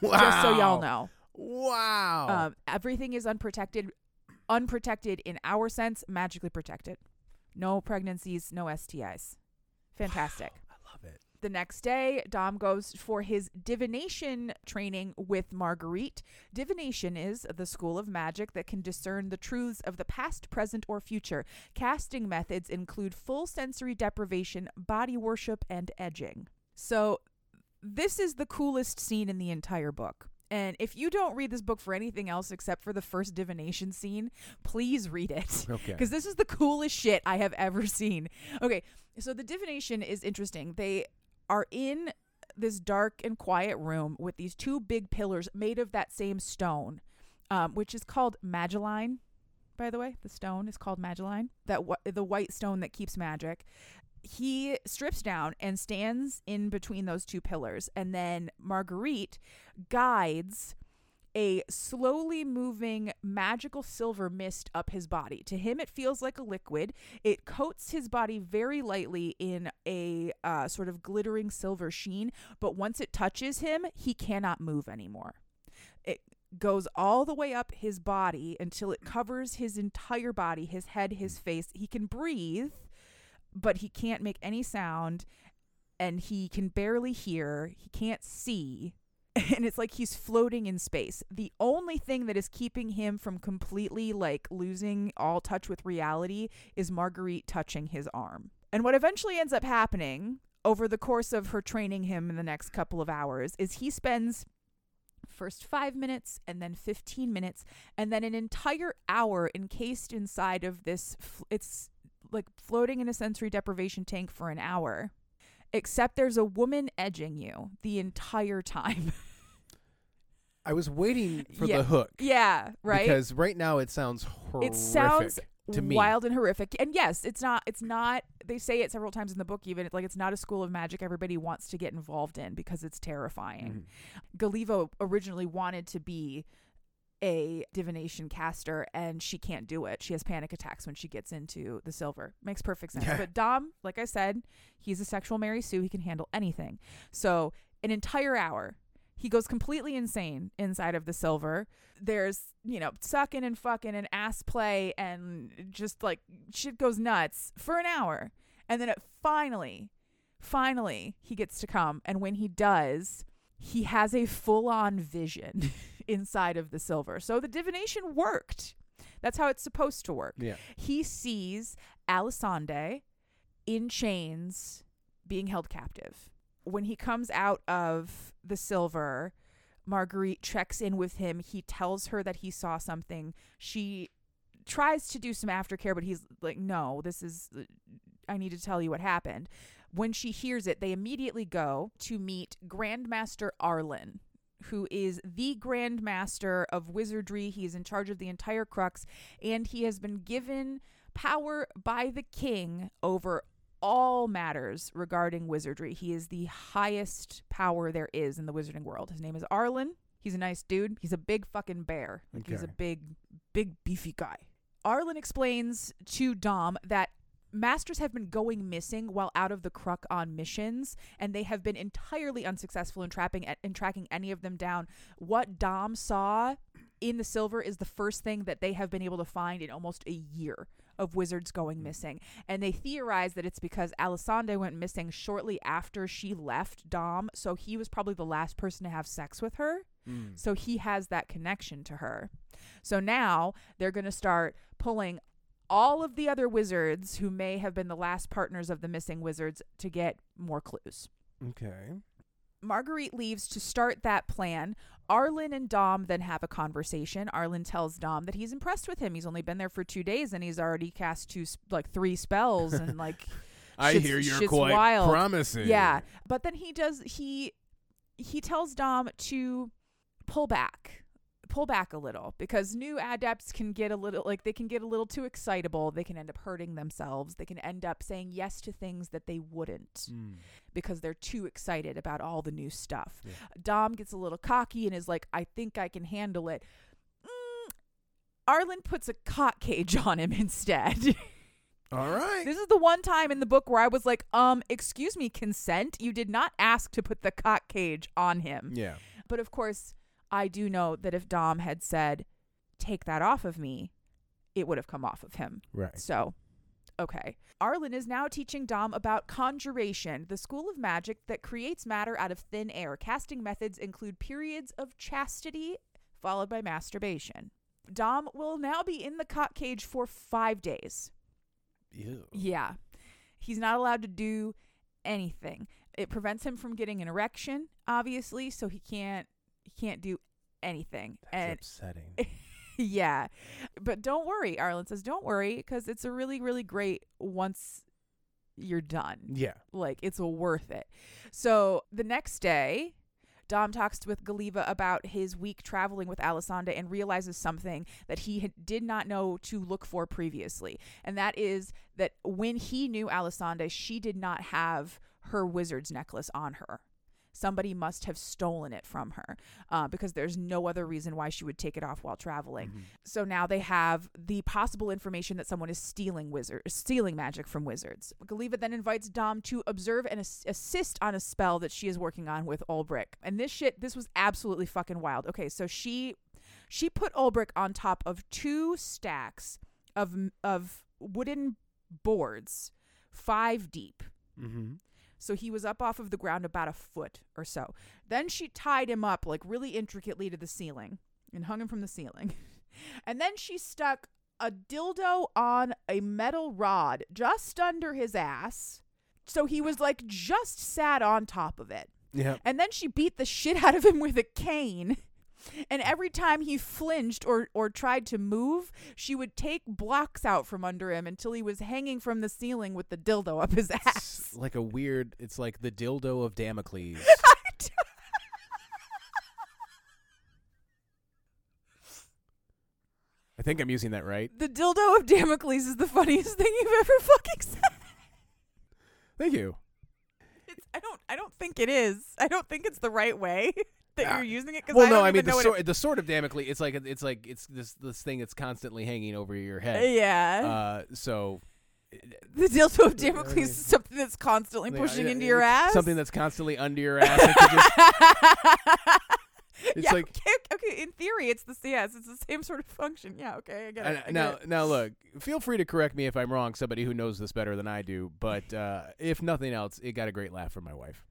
A: Wow.
B: Just so y'all know,
A: Wow.
B: um, everything is unprotected. Unprotected in our sense, magically protected. No pregnancies, no STIs. Fantastic.
A: I love it.
B: The next day, Dom goes for his divination training with Marguerite. Divination is the school of magic that can discern the truths of the past, present, or future. Casting methods include full sensory deprivation, body worship, and edging. So, this is the coolest scene in the entire book. And if you don't read this book for anything else except for the first divination scene, please read it
A: Okay.
B: because this is the coolest shit I have ever seen. Okay, so the divination is interesting. They are in this dark and quiet room with these two big pillars made of that same stone, um, which is called Magellan. By the way, the stone is called Magellan. That the white stone that keeps magic. He strips down and stands in between those two pillars, and then Marguerite guides a slowly moving magical silver mist up his body. To him, it feels like a liquid. It coats his body very lightly in a uh, sort of glittering silver sheen, but once it touches him, he cannot move anymore. It goes all the way up his body until it covers his entire body, his head, his face. He can breathe, but he can't make any sound and he can barely hear. He can't see and it's like he's floating in space. The only thing that is keeping him from completely like losing all touch with reality is Marguerite touching his arm. And what eventually ends up happening over the course of her training him in the next couple of hours is he spends first 5 minutes and then 15 minutes and then an entire hour encased inside of this it's like floating in a sensory deprivation tank for an hour except there's a woman edging you the entire time.
A: I was waiting for
B: Yeah.
A: the hook.
B: yeah, right.
A: Because right now it sounds horrific
B: it sounds
A: to me.
B: wild and horrific. And yes, it's not. It's not. They say it several times in the book. Even it's like it's not a school of magic everybody wants to get involved in because it's terrifying.
A: Mhm.
B: Galiva originally wanted to be a divination caster and she can't do it. She has panic attacks when she gets into the silver. Makes perfect sense.
A: Yeah.
B: But Dom, like I said, he's a sexual Mary Sue. He can handle anything. So, an entire hour, he goes completely insane inside of the silver. There's, you know, sucking and fucking and ass play and just like shit goes nuts for an hour. And then it finally, finally, he gets to come. And when he does, he has a full on vision inside of the silver. So the divination worked. That's how it's supposed to work.
A: Yeah.
B: He sees Allisande in chains being held captive. When he comes out of the silver, Marguerite checks in with him. He tells her that he saw something. She tries to do some aftercare, but he's like, no, this is, I need to tell you what happened. When she hears it, they immediately go to meet Grandmaster Arlen, who is the Grandmaster of Wizardry. He is in charge of the entire Crux, and he has been given power by the king over all matters regarding wizardry. He is the highest power there is in the wizarding world. His name is Arlen. He's a nice dude. He's a big fucking bear. Like he's a big, big beefy guy. Arlen explains to Dom that masters have been going missing while out of the Crux on missions, and they have been entirely unsuccessful in trapping in tracking any of them down. What Dom saw in the silver is the first thing that they have been able to find in almost a year of wizards going missing. And they theorize that it's because Allisande went missing shortly after she left Dom, so he was probably the last person to have sex with her.
A: Mm.
B: So he has that connection to her. So now they're going to start pulling all of the other wizards who may have been the last partners of the missing wizards to get more clues.
A: Okay.
B: Marguerite leaves to start that plan. Arlen and Dom then have a conversation. Arlen tells Dom that he's impressed with him. He's only been there for two days and he's already cast two, like three spells and like
A: I hear you're quite
B: wild.
A: promising.
B: Yeah, but then he does he he tells Dom to pull back. Pull back a little because new adepts can get a little like they can get a little too excitable. They can end up hurting themselves. They can end up saying yes to things that they wouldn't
A: Mm.
B: because they're too excited about all the new stuff.
A: Yeah.
B: Dom gets a little cocky and is like, I think I can handle it. Mm, Arlen puts a cock cage on him instead.
A: All right.
B: This is the one time in the book where I was like, um, excuse me, consent? You did not ask to put the cock cage on him.
A: yeah.
B: But of course, I do know that if Dom had said, take that off of me, it would have come off of him.
A: Right.
B: So, okay. Arlen is now teaching Dom about conjuration, the school of magic that creates matter out of thin air. Casting methods include periods of chastity followed by masturbation. Dom will now be in the cock cage for five days.
A: Ew.
B: Yeah. He's not allowed to do anything. It prevents him from getting an erection, obviously, so he can't he can't do anything.
A: That's
B: and
A: upsetting.
B: yeah. But don't worry, Arlen says don't worry because it's a really really great once you're done.
A: yeah.
B: Like it's worth it. So the next day, Dom talks with Galiva about his week traveling with Allisande and realizes something that he had, did not know to look for previously. And that is that when he knew Allisande, she did not have her wizard's necklace on her. Somebody must have stolen it from her uh, because there's no other reason why she would take it off while traveling.
A: Mhm.
B: So now they have the possible information that someone is stealing wizard, stealing magic from wizards. Galiva then invites Dom to observe and ass- assist on a spell that she is working on with Ulbrich. And this shit, this was absolutely fucking wild. Okay, so she she put Ulbrich on top of two stacks of of wooden boards, five deep.
A: Mm-hmm.
B: So he was up off of the ground about a foot or so. Then she tied him up like really intricately to the ceiling and hung him from the ceiling. and then she stuck a dildo on a metal rod just under his ass. So he was like just sat on top of it.
A: Yeah.
B: And then she beat the shit out of him with a cane. And every time he flinched or, or tried to move, she would take blocks out from under him until he was hanging from the ceiling with the dildo up his
A: It's
B: ass.
A: like a weird. It's like the dildo of Damocles. I think I'm using that right.
B: The dildo of Damocles is the funniest thing you've ever fucking said.
A: Thank you.
B: It's, I don't. I don't think it is. I don't think it's the right way that
A: Ah.
B: you're using it. Because
A: Well,
B: I
A: no, I mean the sword. The sword of Damocles. It's like it's like it's this this thing that's constantly hanging over your head.
B: yeah.
A: Uh, so
B: the dildo of Damocles is something that's constantly
A: Yeah,
B: pushing
A: yeah,
B: into your ass.
A: Something that's constantly under your ass. It it's
B: yeah,
A: like
B: okay, okay. In theory, it's the yes, it's the same sort of function. Yeah. Okay. I get it. I get
A: now,
B: it.
A: now look. Feel free to correct me if I'm wrong. Somebody who knows this better than I do. But uh, if nothing else, it got a great laugh from my wife.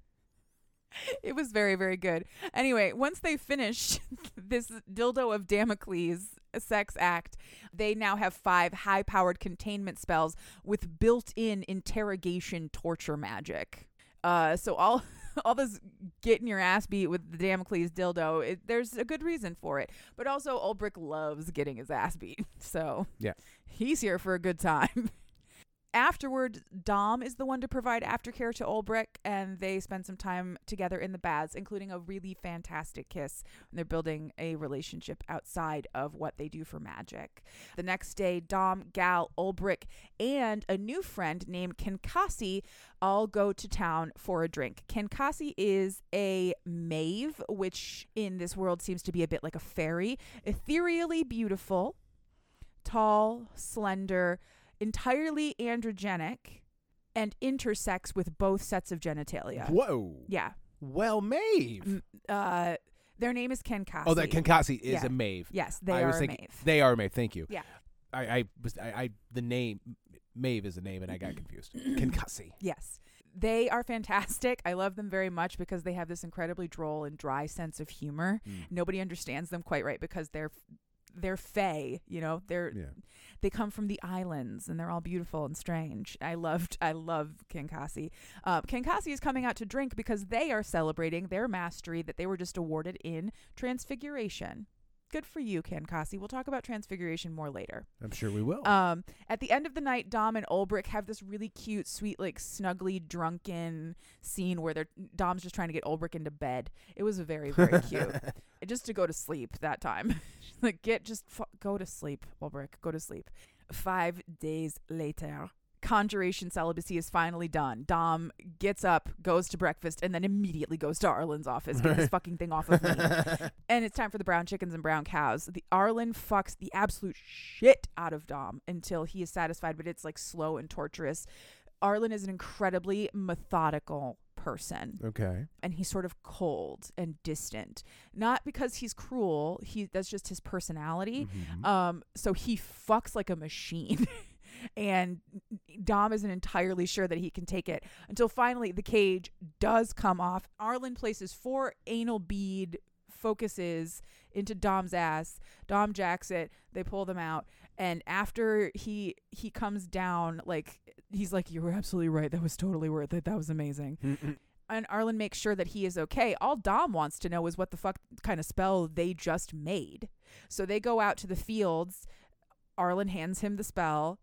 B: it was very very good. Anyway once they finished this dildo of damocles sex act they now have five high powered containment spells with built-in interrogation torture magic. Uh so all all this getting your ass beat with the damocles dildo it, there's a good reason for it. But also ulbrich loves getting his ass beat so
A: Yeah.
B: he's here for a good time Afterward, Dom is the one to provide aftercare to Ulbrich, and they spend some time together in the baths, including a really fantastic kiss. And they're building a relationship outside of what they do for magic. The next day, Dom, Gal, Ulbrich, and a new friend named Kenkasi all go to town for a drink. Kenkasi is a mave, which in this world seems to be a bit like a fairy, ethereally beautiful, tall, slender entirely androgenic and intersex with both sets of genitalia.
A: Whoa.
B: Yeah.
A: Well, Maeve.
B: Uh, their name is Kenkasi.
A: Oh, that Kenkasi is
B: Yeah.
A: a Maeve.
B: Yes, they
A: I
B: are
A: was
B: a
A: thinking
B: Maeve.
A: they are a Maeve. Thank you.
B: Yeah.
A: I, I was I, I the name Maeve is a name and I got confused. Kenkasi.
B: Yes. They are fantastic. I love them very much because they have this incredibly droll and dry sense of humor.
A: Mm.
B: Nobody understands them quite right because they're they're fey, you know. They're
A: Yeah.
B: they come from the islands and they're all beautiful and strange. I loved I love Kankasi. Uh, Kankasi is coming out to drink because they are celebrating their mastery that they were just awarded in Transfiguration. Good for you, Kankasi. We'll talk about Transfiguration more later.
A: I'm sure we will.
B: Um, at the end of the night, Dom and Ulbrich have this really cute, sweet, like snuggly, drunken scene where they're Dom's just trying to get Ulbrich into bed. It was very, very cute. just to go to sleep that time. like, get just f- go to sleep, Ulbrich. Go to sleep. Five days later, conjuration celibacy is finally done. Dom gets up, goes to breakfast, and then immediately goes to Arlen's office. Get this fucking thing off of me. and it's time for the brown chickens and brown cows. The Arlen fucks the absolute shit out of Dom until he is satisfied, but it's like slow and torturous. Arlen is an incredibly methodical person
A: okay.
B: and he's sort of cold and distant. Not because he's cruel, he that's just his personality.
A: Mhm.
B: Um so he fucks like a machine. and Dom isn't entirely sure that he can take it until finally the cage does come off. Arlen places four anal bead focuses into Dom's ass. Dom jacks it. They pull them out, and after he he comes down, like he's like, "You were absolutely right. That was totally worth it. That was amazing."
A: Mm-mm.
B: and Arlen makes sure that he is okay. All Dom wants to know is what the fuck kind of spell they just made. So they go out to the fields. Arlen hands him the spell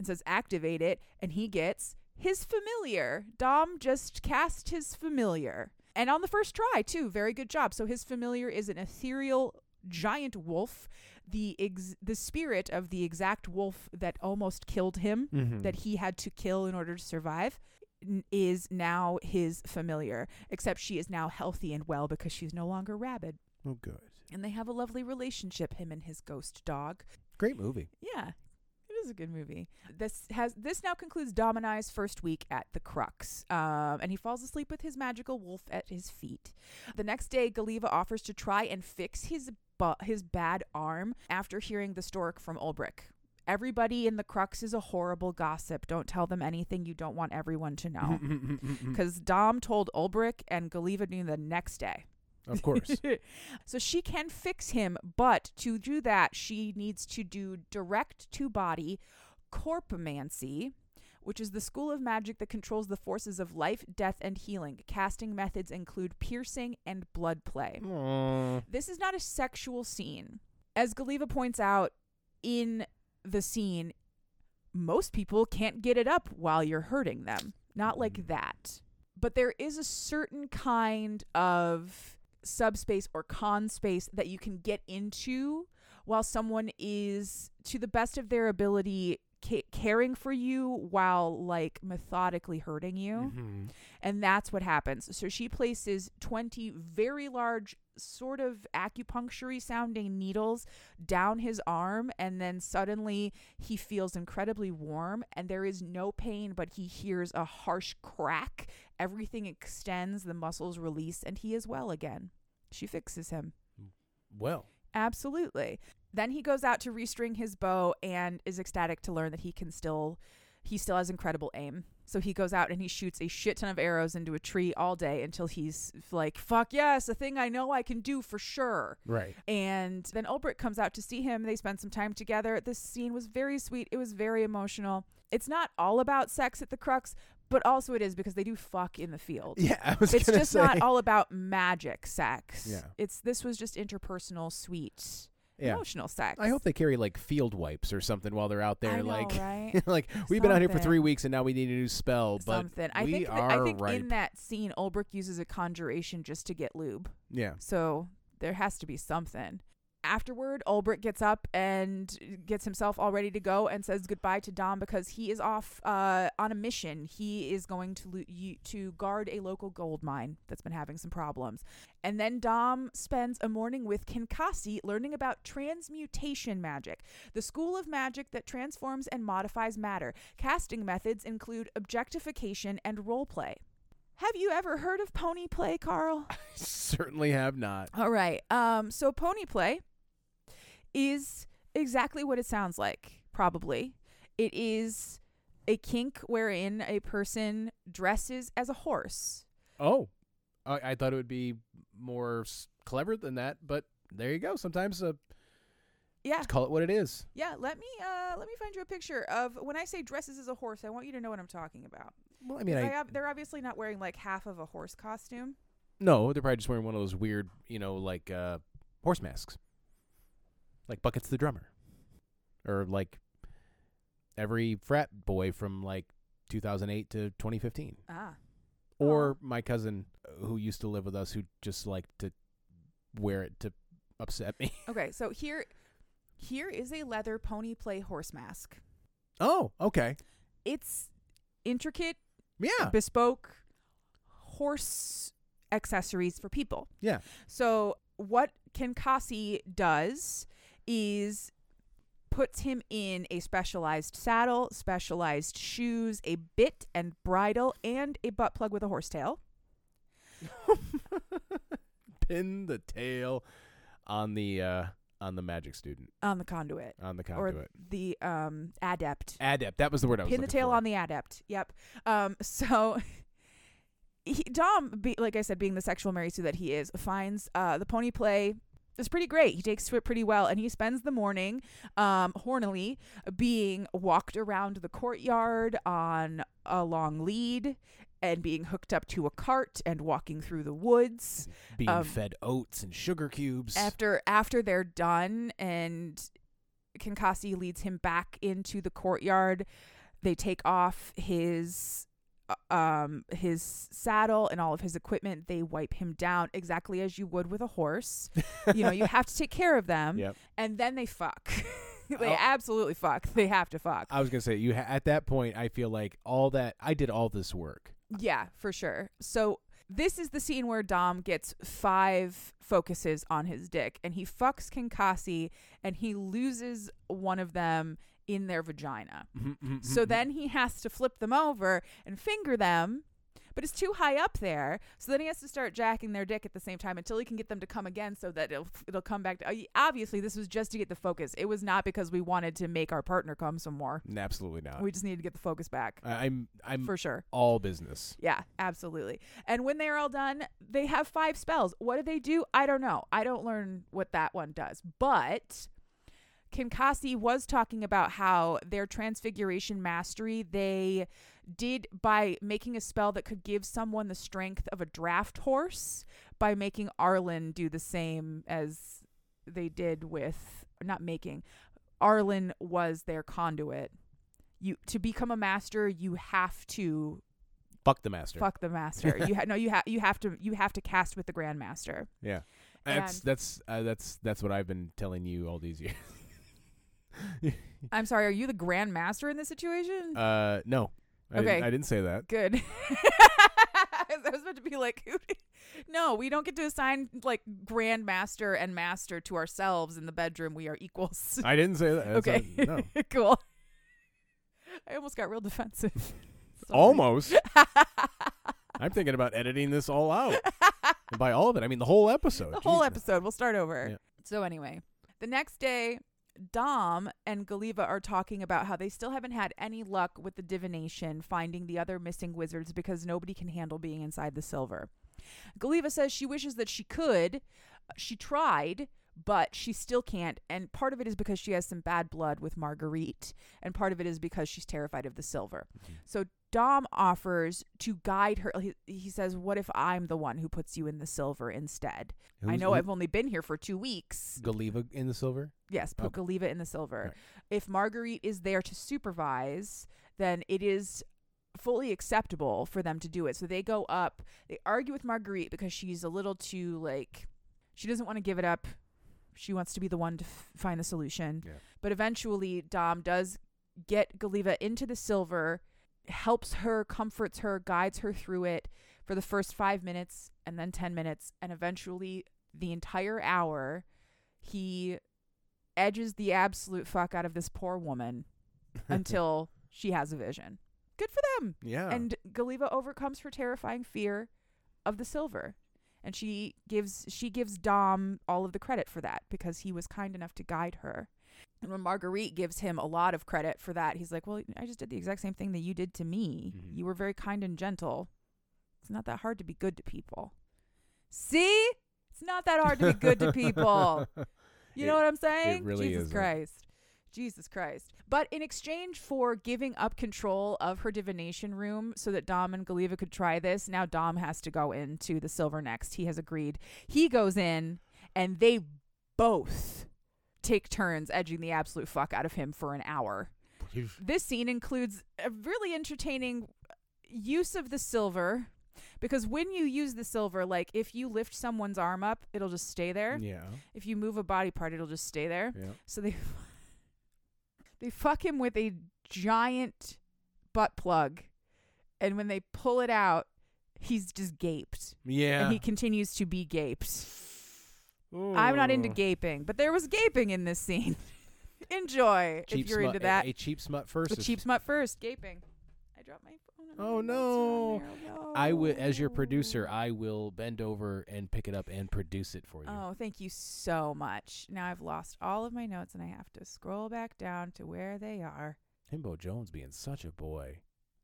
B: and says, activate it. And he gets his familiar. Dom just cast his familiar. And on the first try, too. Very good job. So his familiar is an ethereal giant wolf, the ex- the spirit of the exact wolf that almost killed him
A: Mhm.
B: that he had to kill in order to survive n- is now his familiar except she is now healthy and well because she's no longer rabid
A: oh, good.
B: and they have a lovely relationship him and his ghost dog
A: Great movie.
B: yeah is a good movie. This has this now concludes dominai's first week at the crux um, and he falls asleep with his magical wolf at his feet. The next day galiva offers to try and fix his bu- his bad arm after hearing the stork from ulbrich. Everybody in the crux is a horrible gossip. Don't tell them anything you don't want everyone to know. Because dom told ulbrich and galiva knew the next day
A: of course.
B: so she can fix him, but to do that, she needs to do direct to body corpomancy, which is the school of magic that controls the forces of life, death, and healing. Casting methods include piercing and blood play.
A: Aw.
B: This is not a sexual scene. As Galiva points out in the scene, most people can't get it up while you're hurting them. Not like hmm. that. But there is a certain kind of subspace or con space that you can get into while someone is, to the best of their ability, ca- caring for you while like methodically hurting you
A: Mhm.
B: and that's what happens. So she places 20 very large, sort of acupuncture sounding needles down his arm, and then suddenly he feels incredibly warm, and there is no pain, but he hears a harsh crack. Everything extends, the muscles release, and he is well again. She fixes him.
A: Well,
B: Absolutely. Then he goes out to restring his bow and is ecstatic to learn that he can still he still has incredible aim. So he goes out and he shoots a shit ton of arrows into a tree all day until he's like, "Fuck yes, a thing I know I can do for sure."
A: right.
B: And then Ulbrich comes out to see him. They spend some time together. This scene was very sweet. It was very emotional. It's not all about sex at the crux, but also it is because they do fuck in the field
A: Yeah, I was
B: it's just
A: say.
B: not all about magic sex.
A: Yeah.
B: It's this was just interpersonal, sweet,
A: yeah.
B: emotional sex.
A: I hope they carry like field wipes or something while they're out there.
B: Know,
A: like,
B: right?
A: like we've been out here for three weeks and now we need a new spell. But
B: Something. I
A: we
B: think I think
A: ripe.
B: in that scene, Ulbrich uses a conjuration just to get lube.
A: yeah.
B: So there has to be something. Afterward, Ulbrich gets up and gets himself all ready to go and says goodbye to Dom because he is off uh, on a mission. He is going to lo- you, to guard a local gold mine that's been having some problems. And then Dom spends a morning with Kinkasi learning about transmutation magic, the school of magic that transforms and modifies matter. Casting methods include objectification and role play. Have you ever heard of pony play, Carl?
A: I Certainly have not.
B: All right. Um so pony play is exactly what it sounds like, probably. It is a kink wherein a person dresses as a horse.
A: Oh, I, I thought it would be more s- clever than that, but there you go. Sometimes a
B: Yeah.
A: Call it what it is.
B: Yeah, let me uh let me find you a picture of when I say dresses as a horse, I want you to know what I'm talking about.
A: Well, I mean,
B: They
A: I,
B: ob- they're obviously not wearing like half of a horse costume.
A: no, they're probably just wearing one of those weird, you know, like uh, horse masks, like Buckets the drummer, or like every frat boy from like 2008 to 2015,
B: Ah.
A: or my cousin uh, who used to live with us who just liked to wear it to upset me.
B: Okay, so here here is a leather pony play horse mask.
A: oh, okay,
B: It's intricate,
A: yeah,
B: bespoke horse accessories for people.
A: yeah.
B: So what Kinkasi does is puts him in a specialized saddle, specialized shoes, a bit and bridle, and a butt plug with a horsetail.
A: Pin the tail on the uh on the magic student
B: on the conduit
A: on the
B: or
A: conduit.
B: the um adept.
A: Adept. That was the word I was
B: Pin the tail
A: for.
B: on the adept. Yep. Um so he, Dom, be, like I said, being the sexual Mary Sue that he is, finds uh, the pony play is pretty great. He takes to it pretty well, and he spends the morning, um, hornily, being walked around the courtyard on a long lead, and being hooked up to a cart and walking through the woods.
A: being
B: um,
A: fed oats and sugar cubes.
B: After after they're done, and Kinkasi leads him back into the courtyard. They take off his um his saddle and all of his equipment. They wipe him down exactly as you would with a horse. you know, you have to take care of them,
A: Yep.
B: and then they fuck. they
A: Oh.
B: absolutely fuck. They have to fuck.
A: I was gonna say you ha- at that point. I feel like all that I did all this work.
B: Yeah, for sure. So this is the scene where Dom gets five focuses on his dick, and he fucks Kinkasi, and he loses one of them in their vagina. Mm-hmm, mm-hmm, so mm-hmm. then he has to flip them over and finger them, but it's too high up there. So then he has to start jacking their dick at the same time until he can get them to come again, so that it'll it'll come back. To, uh, obviously, this was just to get the focus. It was not because we wanted to make our partner come some more.
A: absolutely not.
B: We just needed to get the focus back
A: I- I'm I'm
B: for sure.
A: all business.
B: Yeah, absolutely. And when they're all done, they have five spells. What do they do? I don't know. I don't learn what that one does. But Kinkasi was talking about how their transfiguration mastery they did by making a spell that could give someone the strength of a draft horse by making Arlen do the same as they did with not making Arlen was their conduit. You to become a master, you have to
A: Fuck the master.
B: fuck the master. you ha- no, you have you have to you have to cast with the grandmaster.
A: Yeah. That's
B: And-
A: that's uh, that's that's what I've been telling you all these years.
B: I'm sorry, are you the grandmaster in this situation?
A: uh, no. I
B: Okay.
A: Didn't, I didn't say that.
B: Good. I was about to be like, who no, we don't get to assign like grandmaster and master to ourselves in the bedroom. We are equals.
A: I didn't say that. That's
B: okay,
A: not- no.
B: cool. I almost got real defensive.
A: Almost. I'm thinking about editing this all out. and by all of it, I mean the whole episode.
B: the whole episode. We'll start over.
A: Yeah.
B: So anyway, the next day, Dom and Galiva are talking about how they still haven't had any luck with the divination finding the other missing wizards because nobody can handle being inside the silver. Galiva says she wishes that she could. She tried, but she still can't. And part of it is because she has some bad blood with Marguerite, and part of it is because she's terrified of the silver. Mm-hmm. So Dom offers to guide her. He, he says, What if I'm the one who puts you in the silver instead? I know
A: who-
B: I've only been here for two weeks.
A: Galiva in the silver.
B: Yes, put
A: Oh.
B: Galiva in the silver.
A: Right.
B: If Marguerite is there to supervise, then it is fully acceptable for them to do it. So they go up, they argue with Marguerite because she's a little too, like, she doesn't want to give it up. She wants to be the one to f- find the solution.
A: Yeah.
B: But eventually, Dom does get Galiva into the silver, helps her, comforts her, guides her through it for the first five minutes and then 10 minutes. And eventually, the entire hour, he edges the absolute fuck out of this poor woman until she has a vision. Good for them.
A: yeah.
B: And Galiva overcomes her terrifying fear of the silver. And she gives she gives Dom all of the credit for that because he was kind enough to guide her. And when Marguerite gives him a lot of credit for that, he's like, "Well, I just did the exact same thing that you did to me.
A: Mhm.
B: You were very kind and gentle. It's not that hard to be good to people." See? It's not that hard to be good to people. You
A: It-
B: know what I'm saying?
A: really
B: Jesus
A: isn't.
B: Christ. Jesus Christ. But in exchange for giving up control of her divination room so that Dom and Galiva could try this, now Dom has to go into the silver next. He has agreed. He goes in and they both take turns edging the absolute fuck out of him for an hour. This scene includes a really entertaining use of the silver because when you use the silver, like if you lift someone's arm up, it'll just stay there.
A: Yeah.
B: If you move a body part, it'll just stay there.
A: Yeah.
B: So they they fuck him with a giant butt plug, and when they pull it out, he's just gaped,
A: Yeah.
B: and he continues to be gaped. I'm not into gaping, but there was gaping in this scene. Enjoy
A: Cheap
B: if you're
A: smut-
B: into
A: a-
B: that.
A: A, cheap smut first. Is-
B: cheap smut first, gaping. I dropped my phone.
A: Oh, no.
B: Oh,
A: I will, as your producer. I will bend over and pick it up and produce it for you.
B: Oh, thank you so much. Now I've lost all of my notes and I have to scroll back down to where they are.
A: Himbo Jones being such a boy,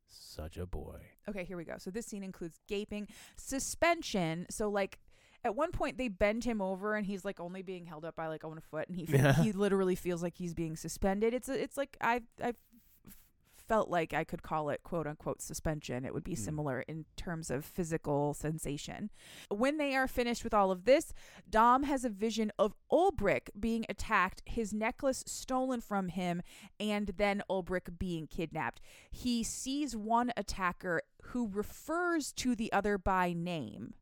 A: such a boy.
B: Okay, here we go. So this scene includes gaping, suspension. So like at one point they bend him over and he's like only being held up by like one foot and he fe- he literally feels like he's being suspended. It's a, it's like I I felt like I could call it quote unquote suspension. It would be
A: Mm.
B: similar in terms of physical sensation. When they are finished with all of this, Dom has a vision of Ulbrich being attacked, his necklace stolen from him, and then Ulbrich being kidnapped. He sees one attacker who refers to the other by name.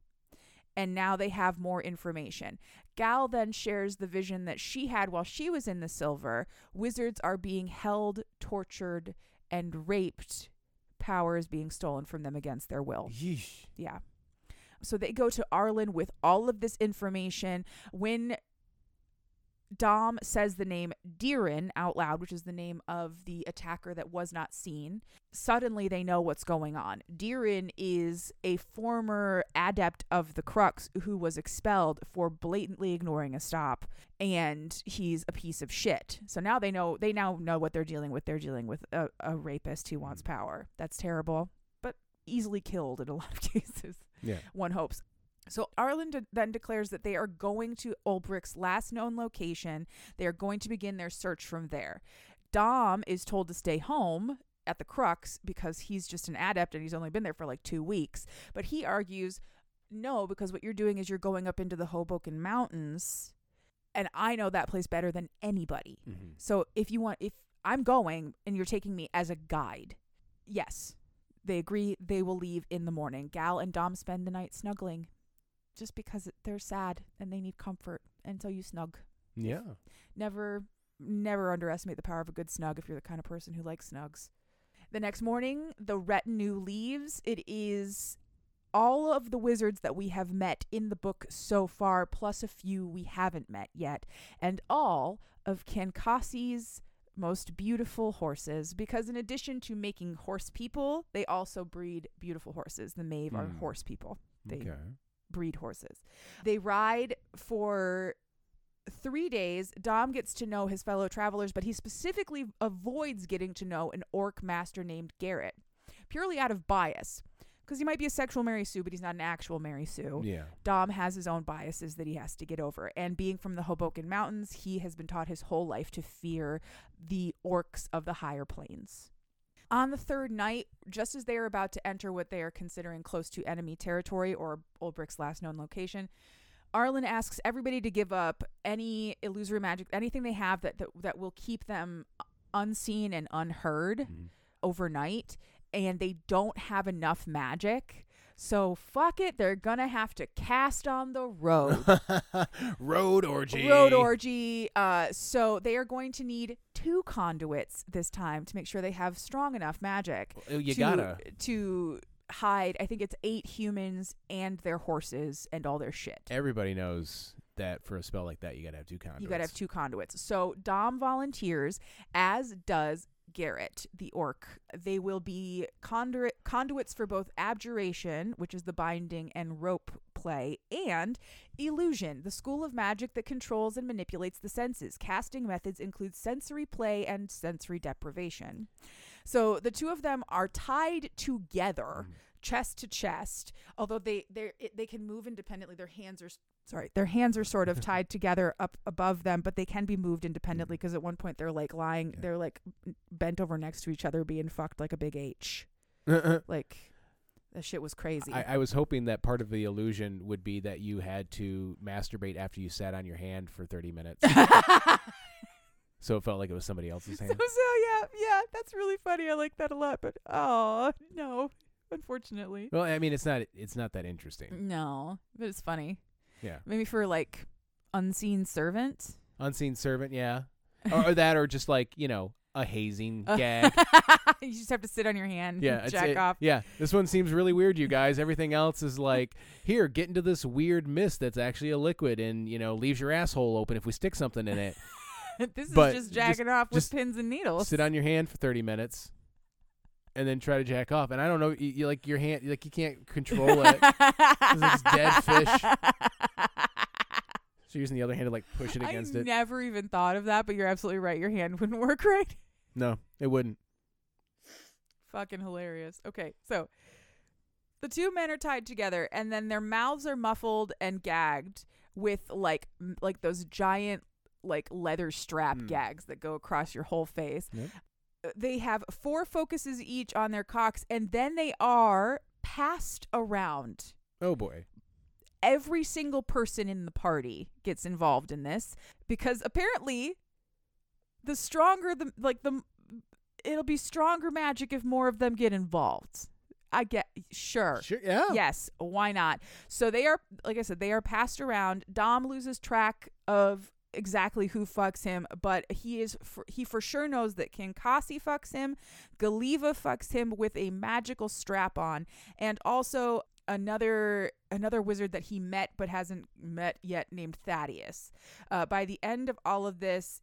B: And now they have more information. Gal then shares the vision that she had while she was in the silver. Wizards are being held, tortured, and raped. Power is being stolen from them against their will.
A: Yeesh.
B: Yeah. So they go to Arlen with all of this information. When Dom says the name Deerin out loud, which is the name of the attacker that was not seen, suddenly they know what's going on. Deerin is a former adept of the Crux who was expelled for blatantly ignoring a stop, and he's a piece of shit. So now they know they now know what they're dealing with. They're dealing with a, a rapist who wants mm. power. That's terrible, but easily killed in a lot of cases
A: Yeah.
B: one hopes. So Arlen de- then declares that they are going to Ulbrich's last known location. They are going to begin their search from there. Dom is told to stay home at the Crux because he's just an adept and he's only been there for like two weeks. But he argues, no, because what you're doing is you're going up into the Hoboken Mountains, and I know that place better than anybody.
A: Mm-hmm.
B: So if you want, if I'm going and you're taking me as a guide, yes, they agree. They will leave in the morning. Gal and Dom spend the night snuggling, just because they're sad and they need comfort, and so you snug.
A: Yeah.
B: Never, never underestimate the power of a good snug if you're the kind of person who likes snugs. The next morning, the retinue leaves. It is all of the wizards that we have met in the book so far, plus a few we haven't met yet, and all of Kankasi's most beautiful horses. Because in addition to making horse people, they also breed beautiful horses. The Mave are
A: Hmm.
B: horse people. They
A: Okay.
B: Breed horses. They ride for three days. Dom gets to know his fellow travelers, but he specifically avoids getting to know an orc master named Garrett, purely out of bias. Because he might be a sexual Mary Sue, but he's not an actual Mary Sue.
A: Yeah.
B: Dom has his own biases that he has to get over. And being from the Hoboken Mountains, he has been taught his whole life to fear the orcs of the higher plains. On the third night, just as they are about to enter what they are considering close to enemy territory or Ulbrich's last known location, Arlen asks everybody to give up any illusory magic, anything they have that, that, that will keep them unseen and unheard
A: Mhm.
B: overnight and they don't have enough magic. So fuck it, they're gonna have to cast on the road.
A: Road orgy.
B: road orgy. Uh, so they are going to need two conduits this time to make sure they have strong enough magic
A: Oh, You
B: to,
A: gotta.
B: to hide. I think it's eight humans and their horses and all their shit.
A: Everybody knows that for a spell like that, you gotta have two conduits.
B: You got to have two conduits. So Dom volunteers, as does Garrett, the orc. They will be conduit conduits for both abjuration, which is the binding and rope play, and illusion, the school of magic that controls and manipulates the senses. Casting methods include sensory play and sensory deprivation. So the two of them are tied together
A: Mm.
B: chest to chest. Although they they they can move independently. Their hands are sorry, their hands are sort of tied together up above them, but they can be moved mm-hmm. independently because at one point they're like lying,
A: Yeah.
B: they're like bent over next to each other, being fucked like a big H. Like that shit was crazy.
A: I, I was hoping that part of the illusion would be that you had to masturbate after you sat on your hand for 30 minutes. so it felt like it was somebody else's
B: So,
A: hand.
B: so yeah, yeah, that's really funny. I like that a lot. But oh no, unfortunately,
A: Well, I mean, it's not it's not that interesting.
B: no. But it's funny.
A: Yeah.
B: Maybe for like unseen servant.
A: Unseen servant, yeah. Or, or that, or just like, you know, a hazing
B: Uh,
A: gag.
B: you just have to sit on your hand.
A: Yeah,
B: and jack
A: it-
B: off.
A: Yeah, this one seems really weird, you guys. Everything else is like, here, get into this weird mist that's actually a liquid, and you know, leaves your asshole open if we stick something in it.
B: this is
A: but
B: just
A: just-
B: jacking off with
A: just
B: pins and needles.
A: Sit on your hand for thirty minutes, and then try to jack off. And I don't know, you, you like your hand, like you can't control it. Because it's dead fish. So you're using the other hand to like push it
B: I
A: against it.
B: never even thought of that, but you're absolutely right. Your hand wouldn't work right.
A: No, it wouldn't.
B: Fucking hilarious. Okay, so the two men are tied together, and then their mouths are muffled and gagged with like m- like those giant like leather strap
A: Mm.
B: gags that go across your whole face.
A: Yep.
B: They have four focuses each on their cocks, and then they are passed around.
A: Oh boy.
B: Every single person in the party gets involved in this because apparently the stronger the like the it'll be stronger magic if more of them get involved. I get sure.
A: Sure. Yeah.
B: Yes, why not? So they are like I said, they are passed around. Dom loses track of exactly who fucks him, but he is for, he for sure knows that Kinkasi fucks him, Galiva fucks him with a magical strap on, and also another another wizard that he met but hasn't met yet named Thaddeus. Uh, by the end of all of this,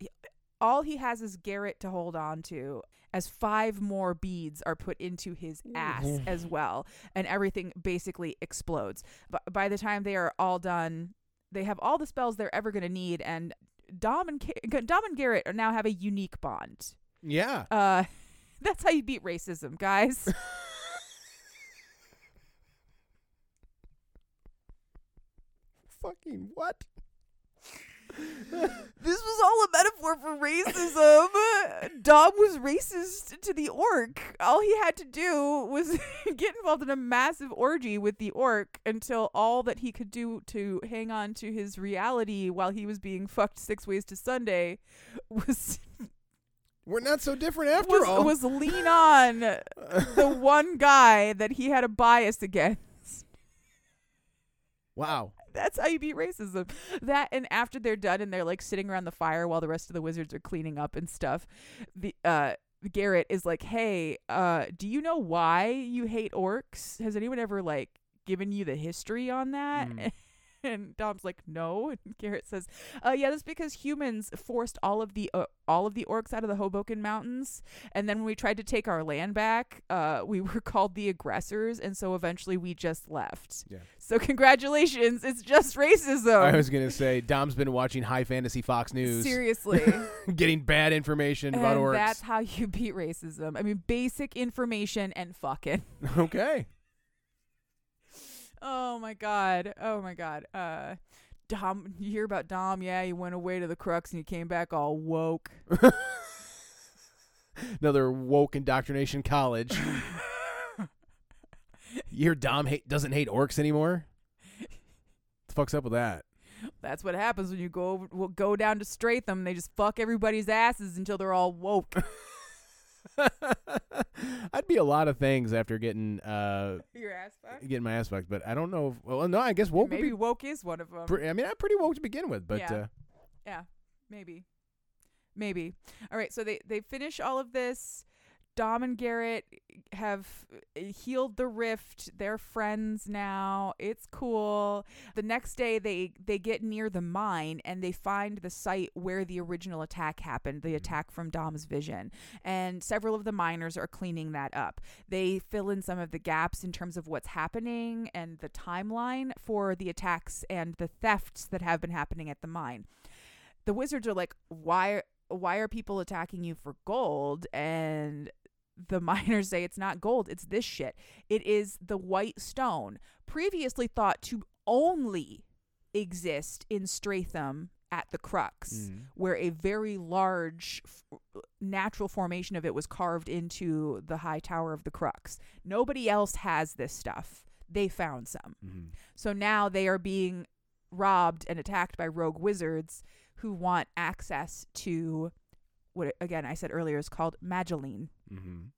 B: all he has is Garrett to hold on to. As five more beads are put into his ass as well, and everything basically explodes. But by the time they are all done, they have all the spells they're ever going to need, and Dom and Dom and Garrett are now have a unique bond.
A: Yeah.
B: Uh, that's how you beat racism, guys.
A: Fucking what?
B: This was all a metaphor for racism. Dom was racist to the orc. All he had to do was get involved in a massive orgy with the orc until all that he could do to hang on to his reality while he was being fucked six ways to Sunday was
A: We're not so different after
B: was,
A: all.
B: was lean on the one guy that he had a bias against.
A: wow.
B: That's how you beat racism. That and after they're done and they're like sitting around the fire while the rest of the wizards are cleaning up and stuff, the uh Garrett is like, "Hey, uh do you know why you hate orcs? Has anyone ever like given you the history on that?"
A: Mm.
B: And Dom's like, "No." And Garrett says, "Uh yeah, that's because humans forced all of the uh, all of the orcs out of the Hoboken Mountains, and then when we tried to take our land back, uh we were called the aggressors, and so eventually we just left."
A: Yeah.
B: So congratulations, it's just racism.
A: I was gonna say Dom's been watching high fantasy Fox News,
B: Seriously.
A: getting bad information about orcs.
B: that's how you beat racism. I mean, basic information and fucking.
A: okay.
B: Oh my god. Oh my god. Uh Dom you hear about Dom, yeah, he went away to the crux and he came back all woke.
A: Another woke indoctrination college. you hear Dom hate, doesn't hate orcs anymore? the fuck's up with that?
B: That's what happens when you go over, go down to Straetham. They just fuck everybody's asses until they're all woke.
A: I'd be a lot of things after getting uh
B: Your ass fucked?
A: getting my ass fucked, but I don't know. If, well, no, I guess woke would
B: Maybe
A: be.
B: woke is one of them.
A: Pre- I mean, I'm pretty woke to begin with, but
B: Yeah.
A: uh,
B: Yeah, maybe, maybe. All right, so they they finish all of this. Dom and Garrett have healed the rift. They're friends now. It's cool. The next day, they they get near the mine and they find the site where the original attack happened. The mm-hmm. attack from Dom's vision, and several of the miners are cleaning that up. They fill in some of the gaps in terms of what's happening and the timeline for the attacks and the thefts that have been happening at the mine the wizards are like why why are people attacking you for gold and the miners say it's not gold, it's this shit. It is the white stone, previously thought to only exist in Straetham at the Crux,
A: Mm.
B: where a very large f- natural formation of it was carved into the high tower of the Crux. Nobody else has this stuff. They found some.
A: Mhm.
B: So now they are being robbed and attacked by rogue wizards who want access to what again I said earlier is called Magellan.
A: Mhm.